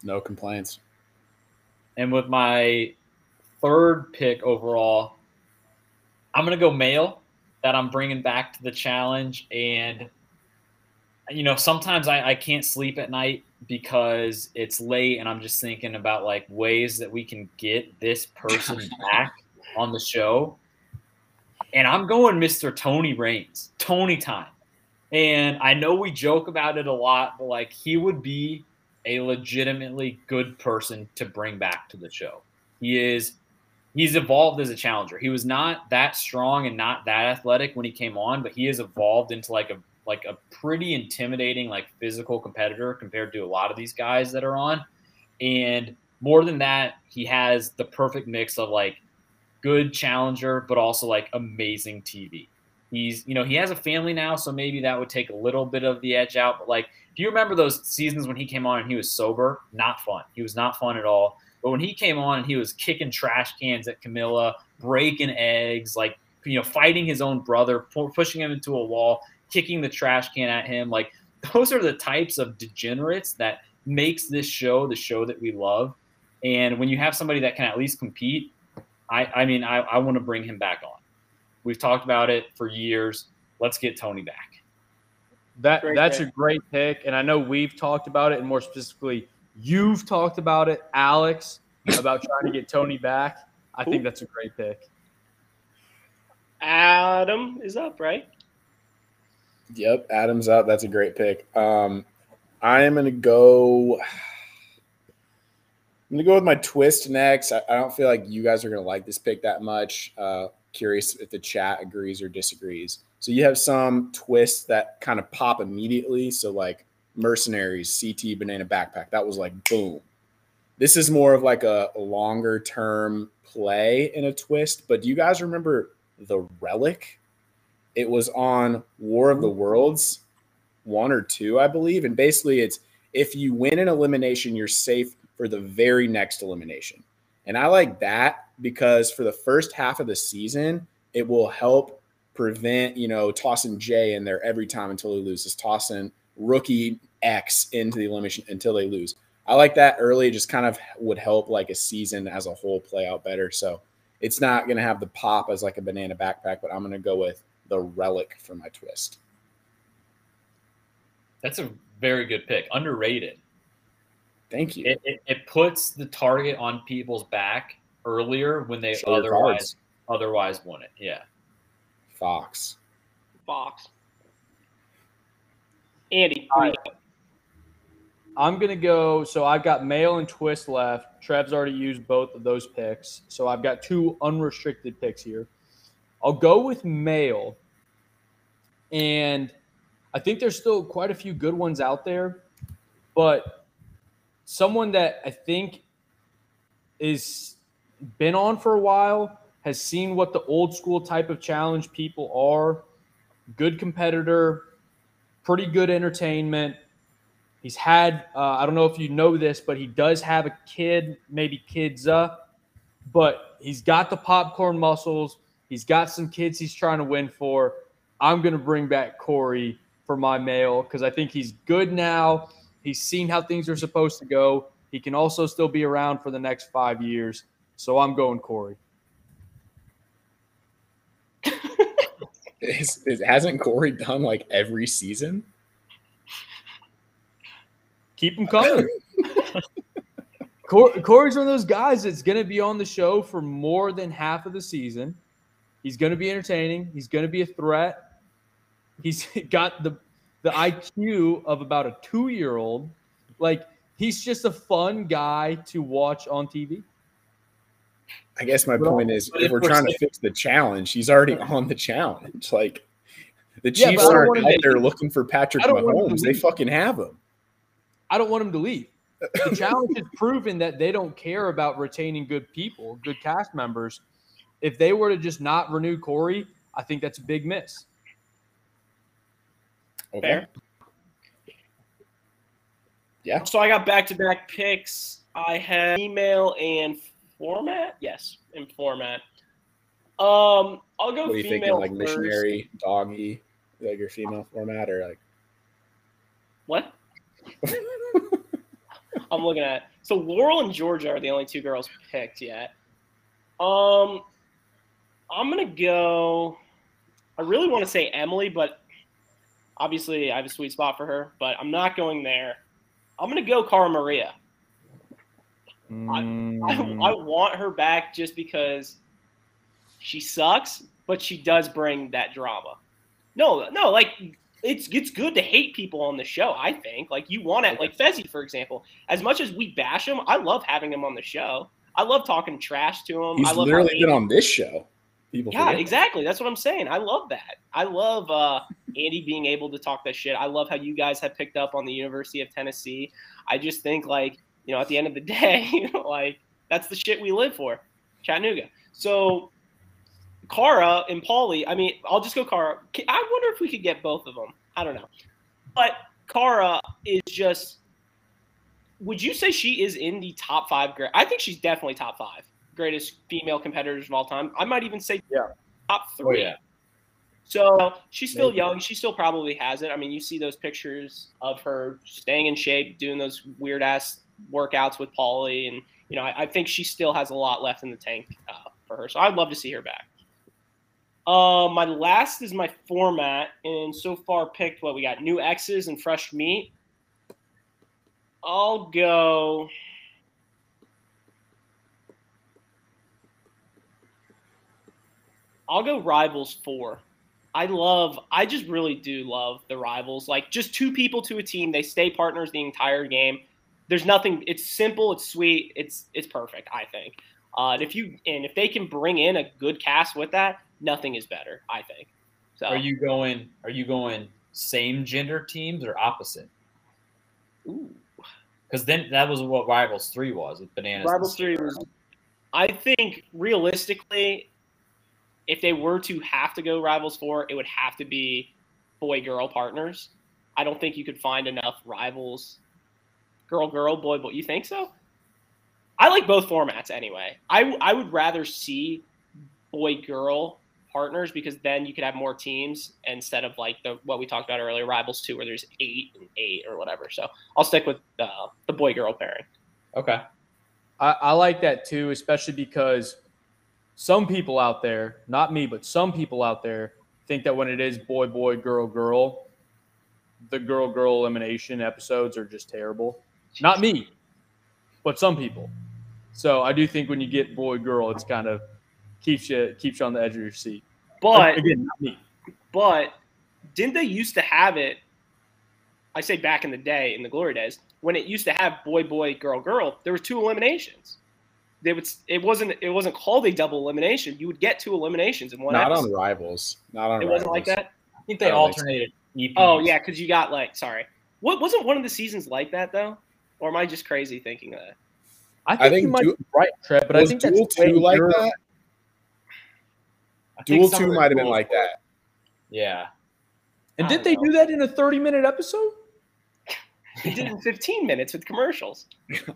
no complaints. And with my third pick overall, I'm going to go male that I'm bringing back to the challenge. And, you know, sometimes I, I can't sleep at night because it's late and I'm just thinking about like ways that we can get this person back on the show. And I'm going Mr. Tony Raines, Tony time. And I know we joke about it a lot, but like he would be a legitimately good person to bring back to the show. He is he's evolved as a challenger. He was not that strong and not that athletic when he came on, but he has evolved into like a like a pretty intimidating like physical competitor compared to a lot of these guys that are on. And more than that, he has the perfect mix of like good challenger but also like amazing TV. He's, you know, he has a family now, so maybe that would take a little bit of the edge out. But like, do you remember those seasons when he came on and he was sober? Not fun. He was not fun at all. But when he came on and he was kicking trash cans at Camila, breaking eggs, like you know, fighting his own brother, pu- pushing him into a wall, kicking the trash can at him, like those are the types of degenerates that makes this show the show that we love. And when you have somebody that can at least compete, I, I mean, I, I want to bring him back on. We've talked about it for years. Let's get Tony back. That Great that's pick. a great pick, and I know we've talked about it, and more specifically, you've talked about it, Alex, about trying to get Tony back. I think that's a great pick. Adam is up, right? Yep, Adams up. That's a great pick. Um, I am gonna go. I'm gonna go with my twist next. I, I don't feel like you guys are gonna like this pick that much. Uh, curious if the chat agrees or disagrees. So you have some twists that kind of pop immediately. So like mercenaries, CT, banana backpack. That was like boom. This is more of like a, longer term play in a twist. But do you guys remember the relic? It was on War of the mm-hmm. Worlds one or two, I believe. And basically, it's if you win an elimination, you're safe for the very next elimination. And I like that because for the first half of the season, it will help prevent, you know, tossing Jay in there every time until he loses, tossing rookie X into the elimination until they lose. I like that early, just kind of would help like a season as a whole play out better. So it's not going to have the pop as like a banana backpack, but I'm going to go with the relic for my twist. That's a very good pick. Underrated. Thank you. It, it, it puts the target on people's back earlier when they Show otherwise cards. otherwise won it. Yeah. Fox. Fox. Andy, right. I'm gonna go. So I've got male and twist left. Trev's already used both of those picks, so I've got two unrestricted picks here. I'll go with male, and I think there's still quite a few good ones out there, but someone that I think is been on for a while has seen what the old school type of challenge people are. Good competitor, pretty good entertainment. He's had, uh, I don't know if you know this, but he does have a kid, maybe kids up, but he's got the popcorn muscles. He's got some kids he's trying to win for. I'm going to bring back Corey for my male because I think he's good now. He's seen how things are supposed to go. He can also still be around for the next five years. So I'm going Corey. Is, is, hasn't Corey done like every season? Keep him coming. Cor- Corey's one of those guys that's going to be on the show for more than half of the season. He's going to be entertaining. He's going to be a threat. He's got the the IQ of about a two year old. Like he's just a fun guy to watch on TV. I guess my Well, point is, if if we're we're trying to fix the challenge, he's already on the challenge. Like the Chiefs but aren't out there looking for Patrick I don't want him to Mahomes. They fucking have him. I don't want him to leave. The challenge has proven that they don't care about retaining good people, good cast members. If they were to just not renew Corey, I think that's a big miss. Okay. Fair. Yeah. So I got back to back picks. I have email and format. Yes, in format. Um, I'll go What are you thinking? Like first. missionary, doggy, like your female format, or like What? I'm looking at. So Laurel and Georgia are the only two girls picked yet. Um, I'm gonna go. I really want to say Emily, but obviously I have a sweet spot for her. But I'm not going there. I'm gonna go Cara Maria. I, I Mm. want her back just because she sucks, but she does bring that drama. No, no, like it's it's good to hate people on the show. I think like you want it, like Fessy, for example. As much as we bash him, I love having him on the show. I love talking trash to him. he's I love literally been on this show. People, yeah, forget. exactly. That's what I'm saying. I love that. I love uh, Andy being able to talk that shit. I love how you guys have picked up on the University of Tennessee. I just think like you know at the end of the day, like that's the shit we live for, Chattanooga. So Cara and Paulie. I mean, I'll just go Cara. I wonder if we could get both of them. I don't know, but Cara is just. Would you say she is in the top five? Great. I think she's definitely top five greatest female competitors of all time. I might even say Yeah. top oh, three. Oh, yeah. So she's still Maybe. young. She still probably has it. I mean, you see those pictures of her staying in shape, doing those weird ass workouts with Paulie, and you know, I, I think she still has a lot left in the tank uh, for her. So I'd love to see her back. Uh, my last is my format, and so far picked what we got new Exes and fresh meat. I'll go. I'll go rivals four. I love, I just really do love the rivals. Like just two people to a team, they stay partners the entire game. There's nothing. It's simple. It's sweet. It's it's perfect. I think. Uh, and if you and if they can bring in a good cast with that, nothing is better. I think. So Are you going? Are you going same gender teams or opposite? Ooh. Because then that was what Rivals Three was with bananas. Rivals three was. I think realistically, if they were to have to go Rivals four, it would have to be boy girl partners. I don't think you could find enough rivals, girl girl boy boy. You think so? I like both formats anyway. I I would rather see boy girl partners because then you could have more teams instead of like the what we talked about earlier, Rivals two, where there's eight and eight or whatever. So I'll stick with uh, the boy girl pairing. Okay. I, I like that too, especially because some people out there, not me, but some people out there think that when it is boy, boy, girl, girl, the girl, girl elimination episodes are just terrible. Not me, but some people. So I do think when you get boy, girl, it's kind of keeps you keeps you on the edge of your seat. But again, not me. But didn't they used to have it? I say back in the day, in the glory days, when it used to have boy, boy, girl, girl, there were two eliminations. They would. It wasn't. It wasn't called a double elimination. You would get two eliminations in one. Not episode. on rivals. Not on. It wasn't like Rivals. that. I think they don't think so. alternated. EPs. Oh yeah, because you got like sorry. What wasn't one of the seasons like that though? Or am I just crazy thinking that? I think, think you might du- be right, Trev, but I think Duel that's two like younger- that? I think Duel two might have been like were. that. Yeah. And I did they know. do that in a 30 minute episode? They did in 15 minutes with commercials.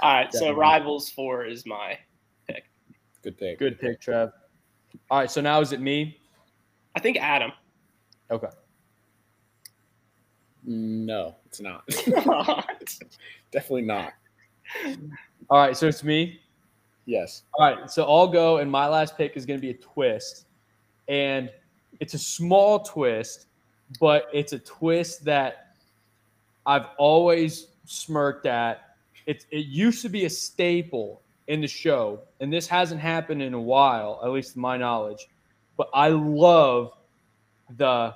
All right, so Rivals Four is my. Pick. Good pick. Good pick, Trev. All right, so now is it me? I think Adam. Okay. No, it's not. Definitely not. All right, so it's me. Yes. All right, so I'll go, and my last pick is going to be a twist, and it's a small twist, but it's a twist that I've always smirked at. It it used to be a staple in the show, and this hasn't happened in a while, at least to my knowledge. But I love the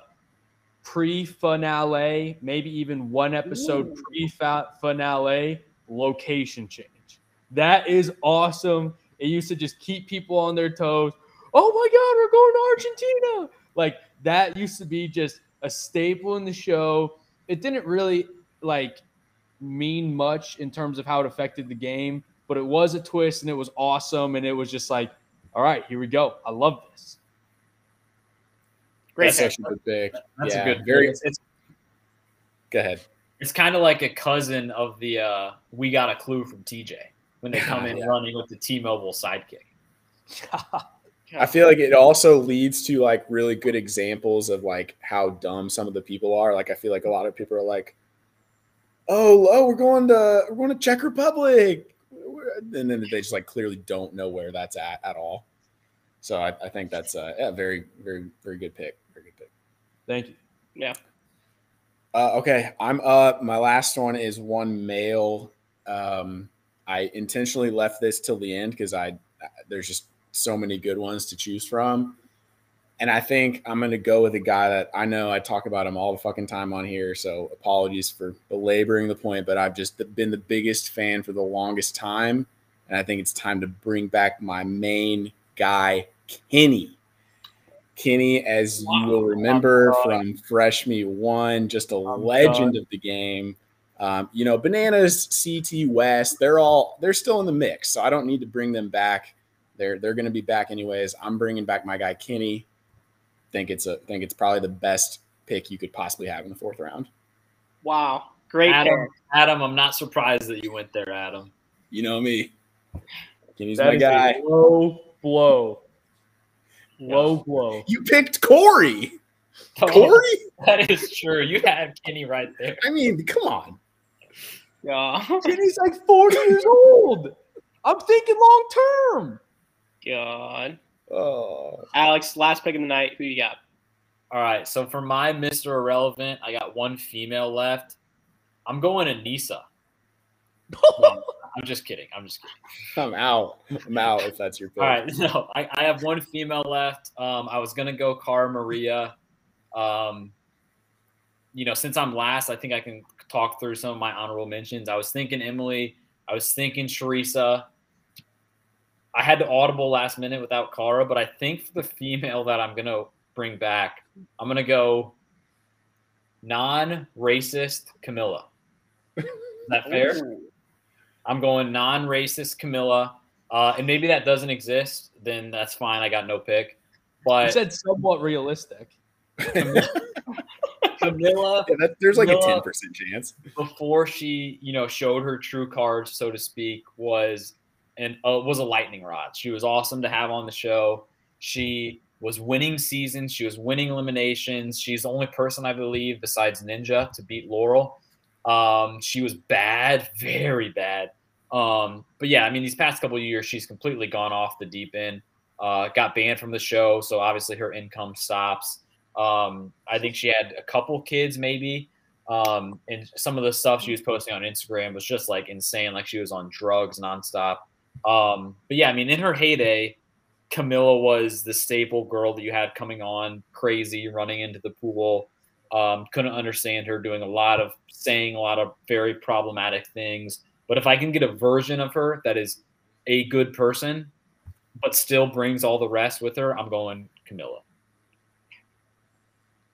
pre-finale, maybe even one episode pre-finale location change. That is awesome. It used to just keep people on their toes. Oh my God, we're going to Argentina. Like that used to be just a staple in the show. It didn't really like mean much in terms of how it affected the game, but it was a twist and it was awesome. And it was just like, all right, here we go. I love this. Great That's pick. such a good pick. That's yeah, a good. Very. It's, it's, Go ahead. it's kind of like a cousin of the uh, "We Got a Clue" from TJ when they come in Yeah. running with the T-Mobile sidekick. I feel like it also leads to like really good examples of like how dumb some of the people are. Like I feel like a lot of people are like, "Oh, oh, we're going to we're going to Czech Republic," and then they just like clearly don't know where that's at at all. So I, I think that's a yeah, very very very good pick. Very good pick. Thank you. Yeah. Uh, okay, I'm up. My last one is one male. Um, I intentionally left this till the end because I there's just so many good ones to choose from, and I think I'm gonna go with a guy that I know I talk about him all the fucking time on here. So apologies for belaboring the point, but I've just been the biggest fan for the longest time, and I think it's time to bring back my main guy, Kenny. Kenny, as you will remember from Fresh Meat One, just a I'm legend of the game. Um, you know, Bananas, CT Wes, they're all they're still in the mix, so I don't need to bring them back. They're they're going to be back anyways. I'm bringing back my guy Kenny. Think it's a think it's probably the best pick you could possibly have in the fourth round. Wow. Great Adam, pick. Adam, I'm not surprised that you went there, Adam. You know me. Kenny's That my is guy. a low blow. Low blow. You picked Corey. Oh, Corey? that is true. You had Kenny right there. I mean, come on. Yeah. Kenny's like 40 years old. I'm thinking long term. God. Oh, Alex, last pick of the night. Who you got? All right. So for my Mr. Irrelevant, I got one female left. I'm going to Nisa. I'm just kidding. I'm just kidding. I'm out. I'm out if that's your pick. All right. No, I, I have one female left. Um, I was gonna go Cara Maria. Um, you know, since I'm last, I think I can talk through some of my honorable mentions. I was thinking Emily. I was thinking Teresa. I had to audible last minute without Cara, but I think for the female that I'm gonna bring back, I'm gonna go non-racist Camila. Is that fair? Ooh. I'm going non-racist Camila. Uh, and maybe that doesn't exist, then that's fine. I got no pick. You But said somewhat realistic. Camila, Yeah, that, there's like a ten percent chance. before she, you know, showed her true cards, so to speak, was and uh, was a lightning rod. She was awesome to have on the show. She was winning seasons. She was winning eliminations. She's the only person I believe besides Ninja to beat Laurel. Um, she was bad, very bad. Um, but yeah, I mean, these past couple of years, she's completely gone off the deep end. Uh, got banned from the show, so obviously her income stops. Um, I think she had a couple kids, maybe. Um, and some of the stuff she was posting on Instagram was just like insane, like she was on drugs nonstop. Um, but yeah, I mean, in her heyday, Camila was the staple girl that you had coming on crazy, running into the pool. Um, couldn't understand her doing a lot of saying a lot of very problematic things. But if I can get a version of her that is a good person, but still brings all the rest with her, I'm going Camila.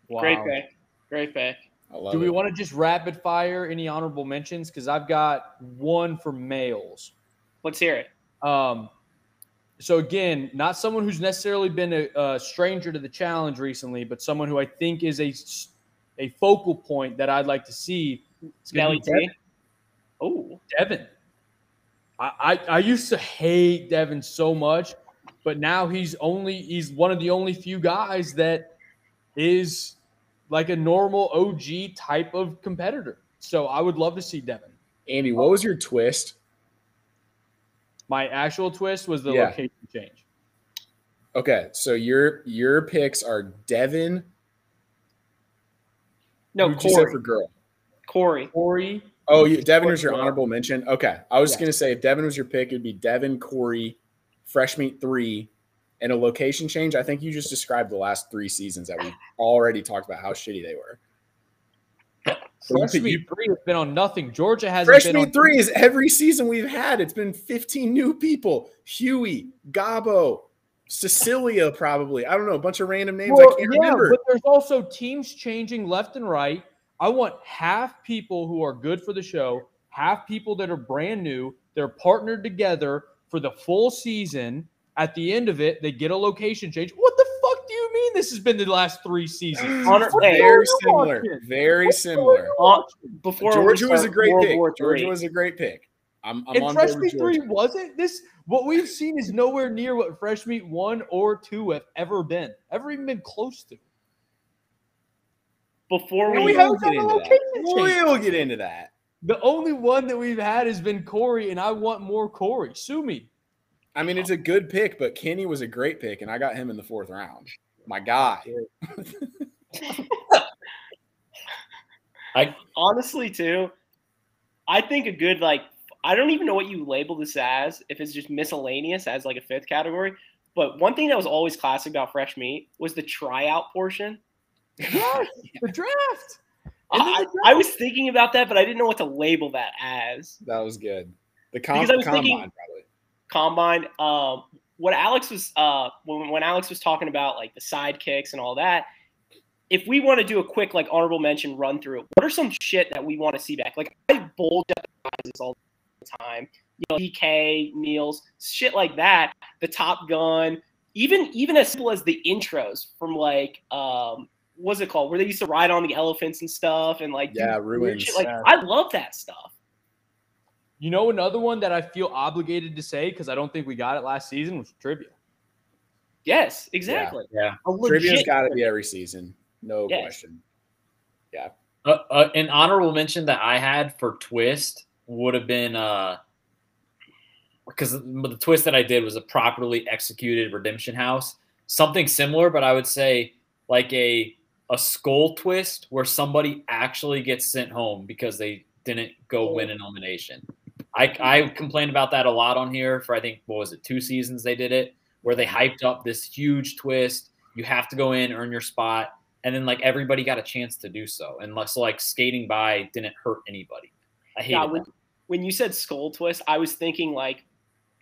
Wow. Great pick. Great pick. I love Do we it. want to just rapid fire any honorable mentions? Because I've got one for males. Let's hear it. Um, so again, not someone who's necessarily been a, a stranger to the challenge recently, but someone who I think is a s- a focal point that I'd like to see. It's Nelly Devin. T. Oh, Devin. I, I I used to hate Devin so much, but now he's only he's one of the only few guys that is like a normal OG type of competitor. So I would love to see Devin. Andy, what was your twist? My actual twist was the Yeah. location change. Okay, so your your picks are Devin. No, who'd you say Corey. for girl? Corey. Corey, Oh, you, Devin was your honorable mention. Okay, I was Yeah. gonna say if Devin was your pick, it'd be Devin, Corey, Fresh Meat three, and a location change. I think you just described the last three seasons that we've already talked about how shitty they were. So Fresh pick- Meat Three has been on nothing. Georgia hasn't Fresh been Meat on three is every season we've had. It's been 15 new people. Hughie, Gabo, Cecilia, probably. I don't know, a bunch of random names Well, I can't yeah, remember. but there's also teams changing left and right. I want half people who are good for the show, half people that are brand new. They're partnered together for the full season. At the end of it, they get a location change. What the fuck do you mean this has been the last three seasons? Honor- hey, the hell are Very similar. watching? Very What the hell are similar. Uh, before we Georgia was a great World pick. War Georgia was a great pick. I'm, I'm And on Fresh board Meat with 3 wasn't this what we've seen is nowhere near what Fresh Meat 1 or 2 have ever been. Ever even been close to. before we, we We'll haven't get into that. We'll get into that. The only one that we've had has been Corey, and I want more Corey. Sue me. I mean, it's a good pick, but Kenny was a great pick, and I got him in the fourth round. My guy. honestly too, I think a good like I don't even know what you label this as if it's just miscellaneous as like a fifth category. But one thing that was always classic about fresh meat was the tryout portion. Yes, the draft. I, I was thinking about that, but I didn't know what to label that as. That was good. The com- Because I was combine, thinking- probably. Combine. Um, what Alex was uh, when when Alex was talking about like the sidekicks and all that. If we want to do a quick like honorable mention run through, what are some shit that we want to see back? Like I bulge at the prizes all the time. You know, DK, Meals, shit like that. The Top Gun, even even as simple as the intros from like um what's it called? Where they used to ride on the elephants and stuff and like Yeah, weird ruins. shit. Like Yeah. I love that stuff. You know another one that I feel obligated to say because I don't think we got it last season was trivia. Yes, exactly. Yeah. A Trivia's legit got to be every season. No Yes. question. Uh, uh, an honorable mention that I had for Twist would have been uh, because the twist that I did was a properly executed redemption house, something similar, but I would say like a a skull twist where somebody actually gets sent home because they didn't go win an elimination. I, I complained about that a lot on here for I think what was it two seasons they did it where they hyped up this huge twist. You have to go in, earn your spot, and then like everybody got a chance to do so, and like, so like skating by didn't hurt anybody. I hate Yeah, when, when you said skull twist, I was thinking like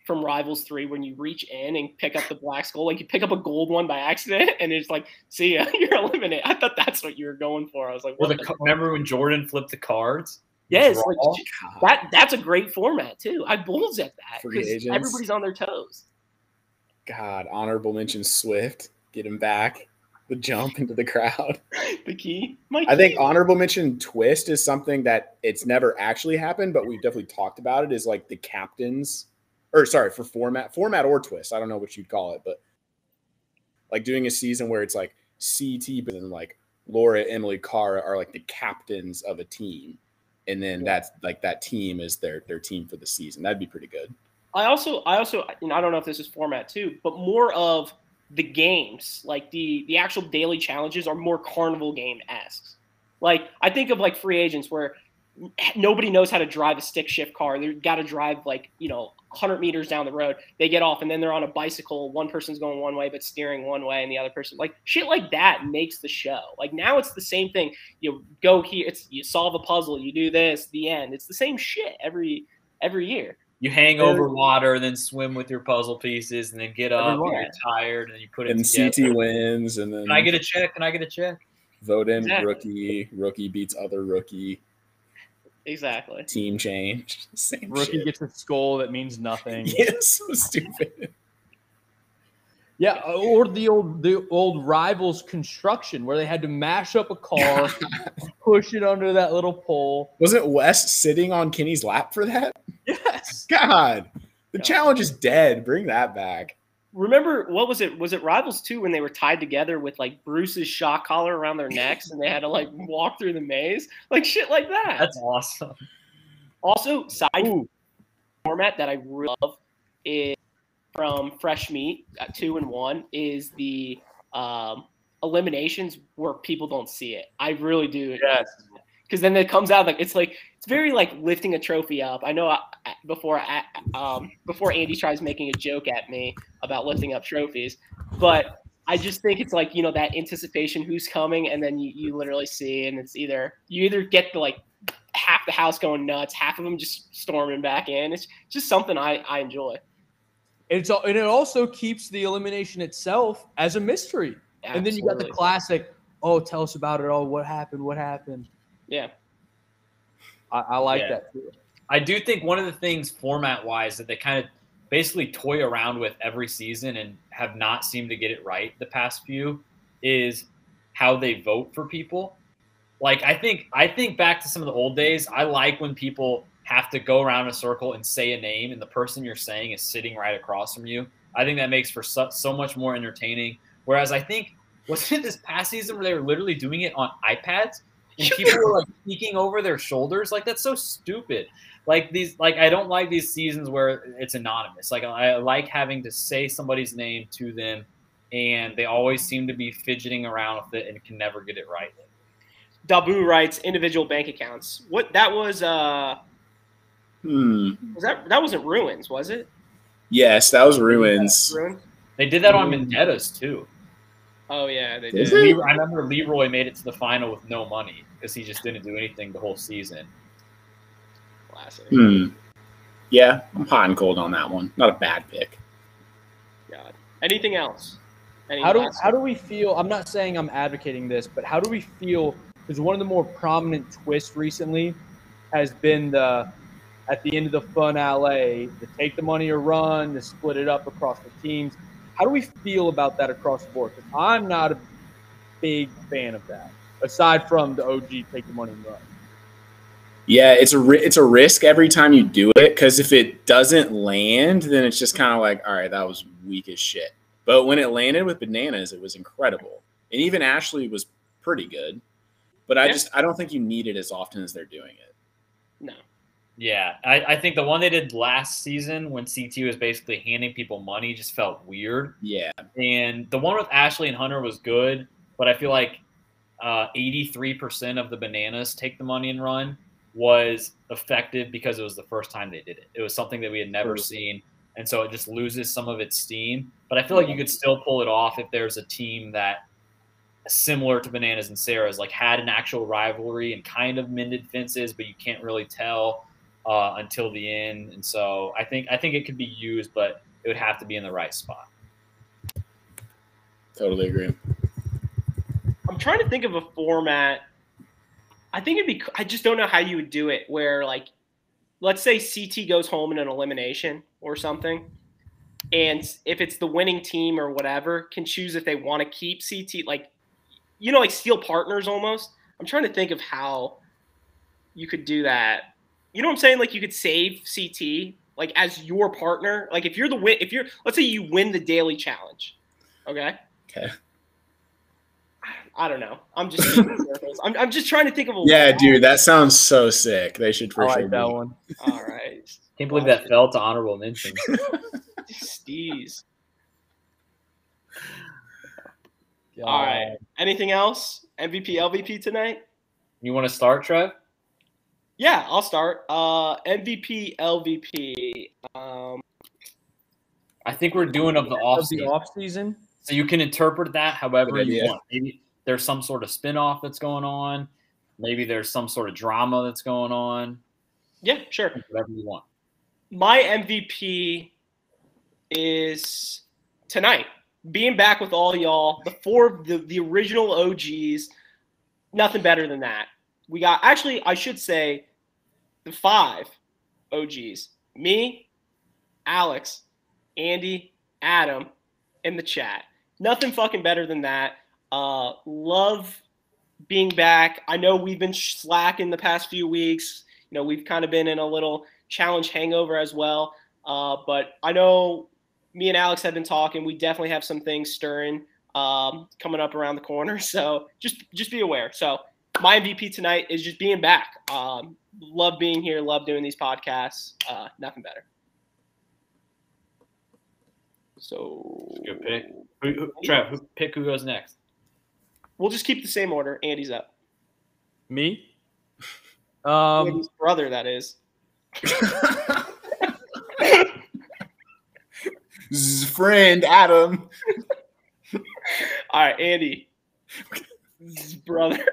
from Rivals Three when you reach in and pick up the black skull, like you pick up a gold one by accident, and it's like, see ya, you're eliminated. I thought that's what you were going for. I was like, Or what the, the ca- fuck? remember when Jordan flipped the cards? yes, like, that that's a great format too. I bulls at that because everybody's on their toes. God, honorable mention Swift. Get him back. The jump into the crowd. The key, my I think honorable mention twist is something that it's never actually happened, but we've definitely talked about it. Is like the captains, or sorry, for format, format or twist. I don't know what you'd call it, but like doing a season where it's like CT, but then like Laura, Emily, Cara are like the captains of a team, and then that's like that team is their their team for the season. That'd be pretty good. I also, I also, you know, I don't know if this is format too, but more of the games, like the the actual daily challenges, are more carnival game esque. Like I think of like free agents where nobody knows how to drive a stick shift car. They've got to drive like you know 100 meters down the road. They get off and then they're on a bicycle. One person's going one way but steering one way, and the other person like shit like that makes the show. Like now it's the same thing. You go here, it's you solve a puzzle, you do this, the end. It's the same shit every every year. You hang over water, and then swim with your puzzle pieces, and then get up. Everyone. And you're tired, and you put it And together. CT wins, and then Can I get a check? Can I get a check? vote in Exactly. rookie. Rookie beats other rookie. Exactly. Team change. Same Rookie shit. gets a skull that means nothing. Yeah, so stupid. Yeah, uh, or the old the old rivals construction where they had to mash up a car, push it under that little pole. Wasn't Wes sitting on Kenny's lap for that? Yes. God, the God. challenge is dead. Bring that back. Remember what was it? Was it Rivals 2 when they were tied together with like Bruce's shock collar around their necks and they had to like walk through the maze? Like shit like that. That's awesome. also, side Ooh, format that I really love is from Fresh Meat uh, two and one is the um, eliminations where people don't see it. I really do. yes. because then it comes out like it's like it's very like lifting a trophy up. I know I, I- before I, um, before Andy tries making a joke at me about lifting up trophies, but I just think it's like you know that anticipation who's coming, and then you, you literally see, and it's either you either get the like half the house going nuts, half of them just storming back in. It's just something I I enjoy. It's and it also keeps the elimination itself as a mystery. And then you got the classic, oh, tell us about it. all. what happened? What happened? yeah. I, I like Yeah. that too. I do think one of the things format wise that they kind of basically toy around with every season and have not seemed to get it right the past few is how they vote for people. Like I think I think back to some of the old days. I like when people have to go around in a circle and say a name and the person you're saying is sitting right across from you. I think that makes for so, so much more entertaining. Whereas I think wasn't it this past season where they were literally doing it on iPads and people were like peeking over their shoulders? Like that's so stupid like these like i don't like these seasons where it's anonymous like i like having to say somebody's name to them and they always seem to be fidgeting around with it and can never get it right Dabu writes individual bank accounts. What that was? uh Hmm. Was that that wasn't ruins? Was it? Yes, that was ruins. Ruin? they did that on vendettas too Oh yeah, they Is did. it? I remember leroy made it to the final with no money because he just didn't do anything the whole season Classic. Hmm. Yeah, I'm hot and cold on that one. Not a bad pick. God. Anything else? Any How do last- how do we feel? I'm not saying I'm advocating this, but how do we feel? Because one of the more prominent twists recently has been the at the end of the finale, the take the money or run, to split it up across the teams. How do we feel about that across the board? Because I'm not a big fan of that. Aside from the OG take the money and run. Yeah, it's a it's a risk every time you do it because if it doesn't land, then it's just kind of like, all right, that was weak as shit. But when it landed with bananas, it was incredible, and even Ashley was pretty good. But I Yeah. just I don't think you need it as often as they're doing it. Yeah, I, I think the one they did last season when CT was basically handing people money just felt weird. Yeah. And the one with Ashley and Hunter was good, but I feel like uh, 83% of the bananas take the money and run was effective because it was the first time they did it. It was something that we had never True. seen. And so it just loses some of its steam. But I feel like you could still pull it off if there's a team that similar to Bananas and Sarah's, like had an actual rivalry and kind of mended fences, but you can't really tell uh, until the end. And so I think I think it could be used, but it would have to be in the right spot. Totally agree. I'm trying to think of a format. I think it'd be. I just don't know how you would do it. Where like, let's say CT goes home in an elimination or something, and if it's the winning team or whatever, can choose if they want to keep CT. Like, you know, like steal partners almost. I'm trying to think of how you could do that. You know what I'm saying? Like you could save CT like as your partner. Like if you're the win, if you're let's say you win the daily challenge, okay. Okay. I don't know. I'm just I'm, I'm just trying to think of a Yeah, dude, that sounds so sick. They should for I sure. like that do one. All right, Can't believe that fell to honorable mention. Steez. All right. Anything else? MVP, LVP tonight? You want to start, Trev? Yeah, I'll start. Uh, MVP, LVP. Um, I think we're doing of the off Of the season. off season. So you can interpret that however you want. Maybe there's some sort of spin-off that's going on. Maybe there's some sort of drama that's going on. yeah, sure. Whatever you want. My MVP is tonight. Being back with all y'all, the four, the, the original OGs. Nothing better than that. We got actually, I should say, the five OGs. Me, Alex, Andy, Adam, in the chat. Nothing fucking better than that. Uh, love being back. I know we've been slack in the past few weeks. You know, we've kind of been in a little challenge hangover as well. Uh, but I know me and Alex have been talking. We definitely have some things stirring um, coming up around the corner. So just just be aware. So my MVP tonight is just being back. Um, love being here. Love doing these podcasts. Uh, nothing better. So Good pick. Who, who, Trev, who, pick who goes next. we'll just keep the same order. Andy's up. Me. Um, Andy's brother, that is. Z- Friend Adam. All right, Andy. His brother.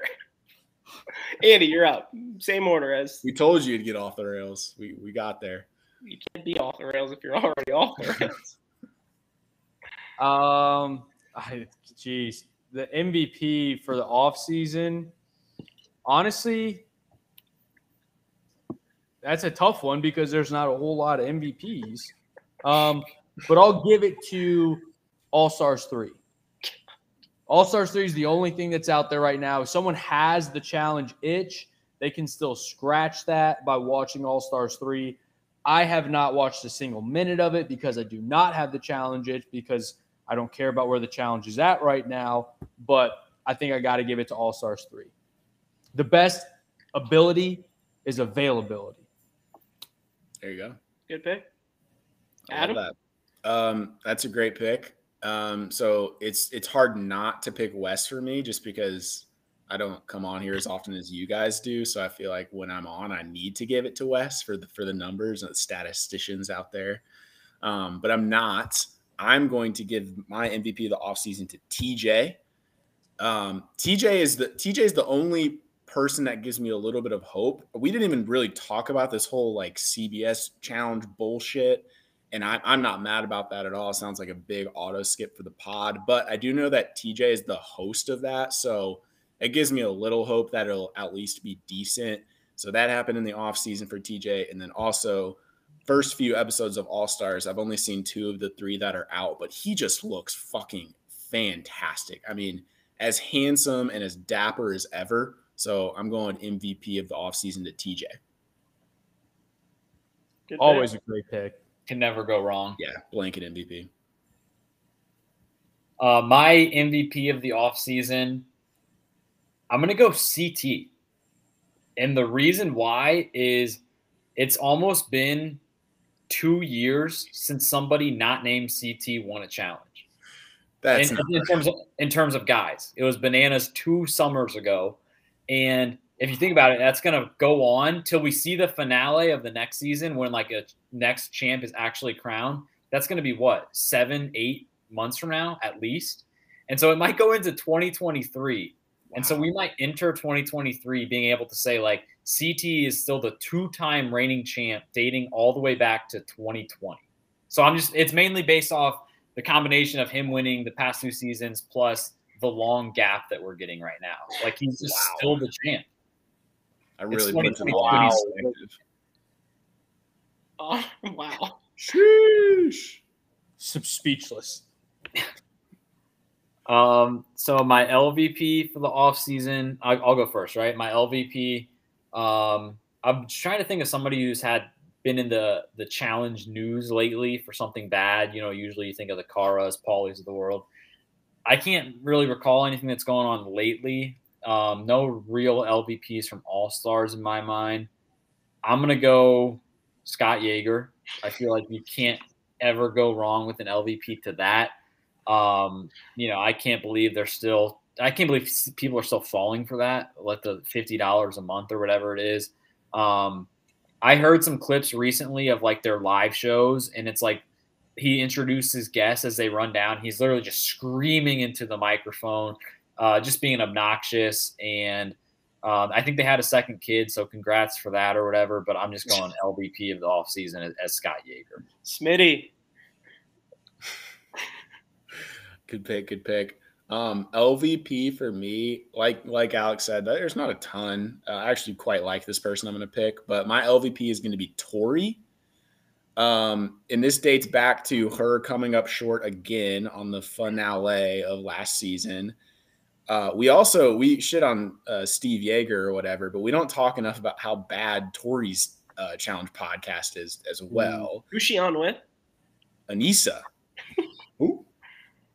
Andy, you're up. Same order as We told you to get off the rails. We we got there. you can't be off the rails if you're already off the rails. Um, I, geez, the MVP for the off season. Honestly, that's a tough one because there's not a whole lot of MVPs. Um, but I'll give it to All Stars three. All Stars three is the only thing that's out there right now. If someone has the challenge itch, they can still scratch that by watching All Stars three. I have not watched a single minute of it because I do not have the challenge itch because I don't care about where the challenge is at right now. But I think I got to give it to All Stars 3. The best ability is availability. There you go. Good pick. I love Adam? that. Um, that's a great pick. Um, so it's it's hard not to pick Wes for me just because I don't come on here as often as you guys do. So I feel like when I'm on, I need to give it to Wes for the for the numbers and the statisticians out there. Um, but I'm not. I'm going to give my MVP of the offseason to TJ. Um, TJ is the TJ is the only person that gives me a little bit of hope. We didn't even really talk about this whole like CBS challenge bullshit. And I, I'm not mad about that at all. It sounds like a big auto skip for the pod, but I do know that TJ is the host of that. So it gives me a little hope that it'll at least be decent. So that happened in the off season for TJ. And then also, first few episodes of All Stars, I've only seen two of the three that are out, but he just looks fucking fantastic. I mean, as handsome and as dapper as ever. So I'm going MVP of the offseason to TJ. Good Always pick. a great pick. Can never go wrong. Yeah, blanket MVP. Uh, my MVP of the offseason, I'm going to go CT. And the reason why is it's almost been two years since somebody not named CT won a challenge. That's in, in terms of in terms of guys. It was bananas two summers ago, and if you think about it, that's going to go on till we see the finale of the next season when like a next champ is actually crowned. That's going to be what seven, eight months from now at least, and so it might go into 2023, and so we might enter 2023 being able to say like CT is still the two-time reigning champ, dating all the way back to 2020. So I'm just it's mainly based off the combination of him winning the past two seasons plus the long gap that we're getting right now. Like he's just Wow. still the champ. I really It's put it in 2022. wow. perspective. Oh, wow. Sheesh. Some speechless. Um, so my LVP for the offseason, I'll, I'll go first, right? My LVP, um, I'm trying to think of somebody who's had been in the the challenge news lately for something bad. You know, usually you think of the Caras, Paulies of the world. I can't really recall anything that's going on lately. Um, no real LVPs from All Stars in my mind. I'm gonna go Scott Yeager. I feel like you can't ever go wrong with an LVP to that. Um, you know, I can't believe they're still. I can't believe people are still falling for that. Let the fifty dollars a month or whatever it is. Um, I heard some clips recently of like their live shows, and it's like he introduces guests as they run down. He's literally just screaming into the microphone, uh, just being obnoxious. And um, I think they had a second kid, so congrats for that or whatever. But I'm just going LVP of the offseason as, as Scott Yeager. Smitty. Good pick, good pick. Um, LVP for me, like like Alex said, there's not a ton. Uh, I actually quite like this person I'm going to pick, but my LVP is going to be Tori. Um, and this dates back to her coming up short again on the finale of last season. Uh, we also we shit on uh, Steve Yeager or whatever, but we don't talk enough about how bad Tori's uh, challenge podcast is as well. Who's she on with? Anissa. Ooh.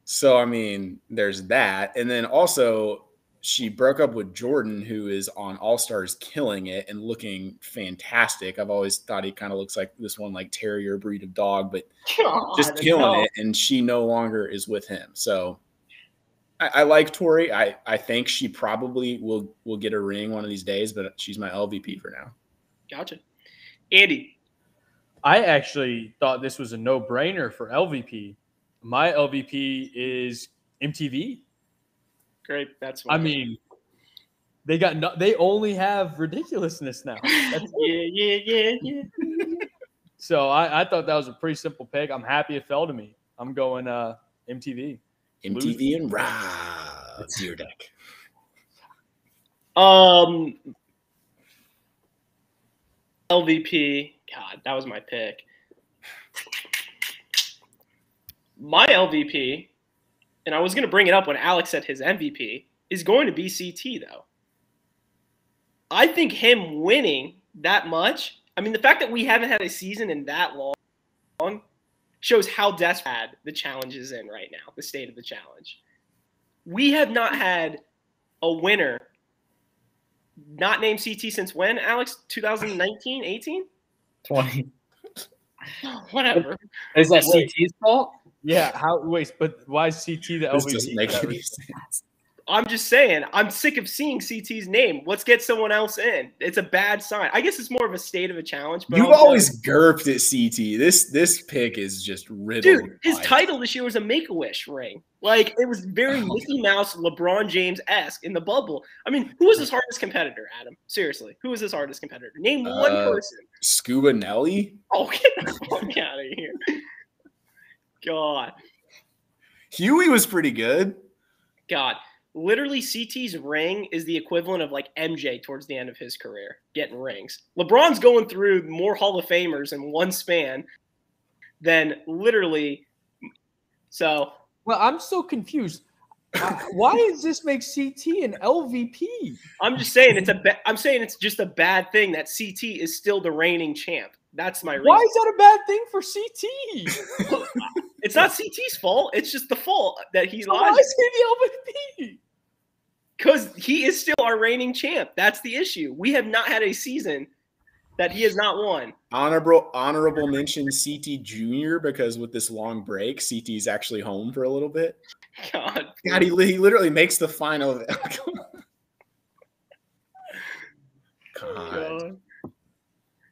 So I mean, there's that, and then also she broke up with Jordan, who is on All Stars, killing it and looking fantastic. I've always thought he kind of looks like this one, like terrier breed of dog, but just killing no. it. And she no longer is with him. So I, I like Tori. I I think she probably will will get a ring one of these days, but she's my LVP for now. Gotcha. Andy. I actually thought this was a no brainer for LVP. My LVP is MTV. Great. That's what I mean, they got no, they only have ridiculousness now. Yeah, yeah, yeah, yeah. So I, I thought that was a pretty simple pick. I'm happy it fell to me. I'm going uh, MTV. MTV and Rob. It's your deck. Um, LVP. God, that was my pick. My LVP, and I was going to bring it up when Alex said his MVP, is going to be CT, though. I think him winning that much, I mean, the fact that we haven't had a season in that long shows how desperate the challenge is in right now, the state of the challenge. We have not had a winner not named CT since when, Alex? 2019, 18? 20. Whatever. Is that Wait. CT's fault? Yeah. How? Wait, but why is CT the This LVP? doesn't make that any sense. I'm just saying, I'm sick of seeing CT's name. Let's get someone else in. It's a bad sign. I guess it's more of a state of a challenge. But You've also- always gurped at CT. This this pick is just riddled. Dude, his title this year was a Make a Wish ring. Like it was very Oh. Mickey Mouse, LeBron James esque in the bubble. I mean, who was his hardest competitor, Adam? Seriously, who was his hardest competitor? Name one Uh, person. Scuba Nelly. Oh, get the fuck out of here! God, Hughie was pretty good. God, literally, CT's ring is the equivalent of like MJ towards the end of his career, getting rings. LeBron's going through more Hall of Famers in one span than literally. So Well, I'm so confused. Uh, why does this make CT an LVP? I'm just saying it's a. Ba- I'm saying it's just a bad thing that CT is still the reigning champ. That's my reason. Why is that a bad thing for CT? It's not CT's fault. It's just the fault that he So why is he the LVP? because he is still our reigning champ. That's the issue. We have not had a season that he has not won. Honorable honorable mention CT Junior because with this long break, CT is actually home for a little bit. God, God, he, he literally makes the final. God. God.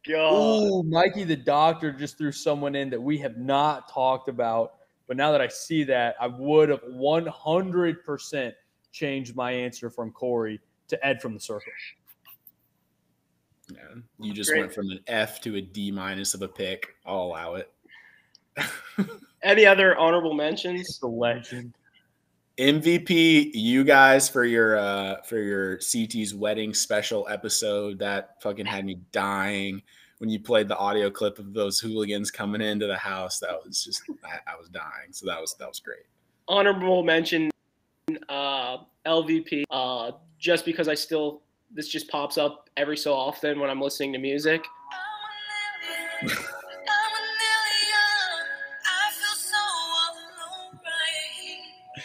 God. Oh, Mikey the doctor just threw someone in that we have not talked about. But now that I see that, I would have 100% changed my answer from Corey to Ed from the circle. Yeah, you just Great. went from an F to a D minus of a pick. I'll allow it. Any other honorable mentions? The legend. MVP, you guys for your uh for your CT's wedding special episode that fucking had me dying when you played the audio clip of those hooligans coming into the house. That was just I, I was dying. So that was that was great. Honorable mention, uh, LVP. Uh, just because I still this just pops up every so often when I'm listening to music. I'm a million. I'm a million. I feel so all alone right here.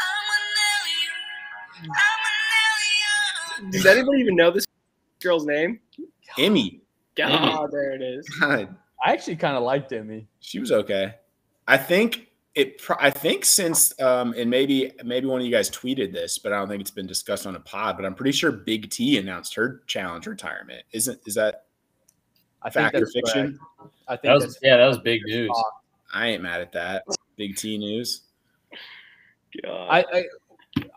I'm a million. I'm a million. Does anybody even know this girl's name? Emmy, God, there it is. God, I actually kind of liked Emmy. she was okay. I think it. pro- I think since um and maybe maybe one of you guys tweeted this, but I don't think it's been discussed on a pod. But I'm pretty sure Big T announced her challenge retirement. Isn't is that I think fact or that's fiction? correct. I think That was yeah, that was big news. I ain't mad at that. Big T news. God. I, I,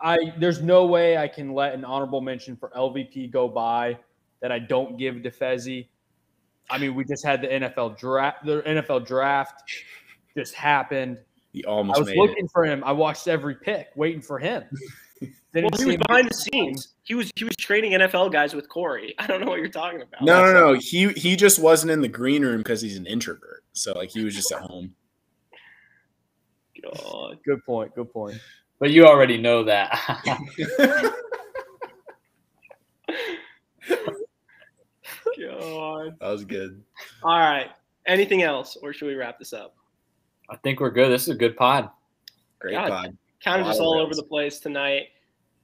I, there's no way I can let an honorable mention for LVP go by that I don't give to Fessy. I mean, we just had the NFL draft. The NFL draft just happened. He almost. I was made looking for him. I watched every pick, waiting for him. well, he was behind the get scenes. He was he was training NFL guys with Corey. I don't know what you're talking about. it. No, no, no. He he just wasn't in the green room because he's an introvert. So like he was just at home. God. Good point. Good point. But you already know that. God. That was good. All right. Anything else, or should we wrap this up? I think we're good. This is a good pod. Great God. pod. Kind of just all over the place tonight.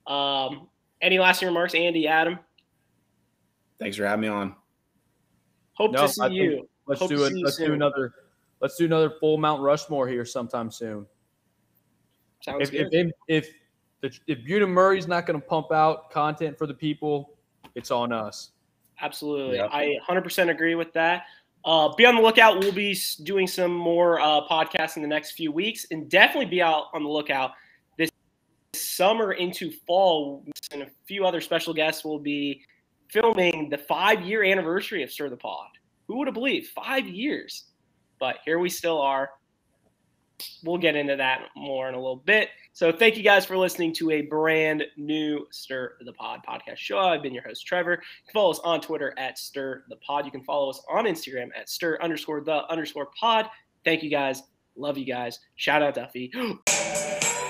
Um, any lasting remarks, Andy, Adam? Thanks for having me on. Hope No, to see I you. Let's Hope do it. Let's do another. Let's do another full Mount Rushmore here sometime soon. Sounds If good. if if if, if Bunim-Murray's not going to pump out content for the people, it's on us. Absolutely. Yep. I 100% agree with that. Uh, be on the lookout. We'll be doing some more uh, podcasts in the next few weeks and definitely be out on the lookout this summer into fall. And a few other special guests will be filming the five year anniversary of Stir the Pod. Who would have believed? Five years. But here we still are. We'll get into that more in a little bit. So thank you guys for listening to a brand new Stir the Pod podcast show. I've been your host, Trevor. You can follow us on Twitter at Stir the Pod. You can follow us on Instagram at Stir underscore the underscore pod. Thank you guys. Love you guys. Shout out Duffy.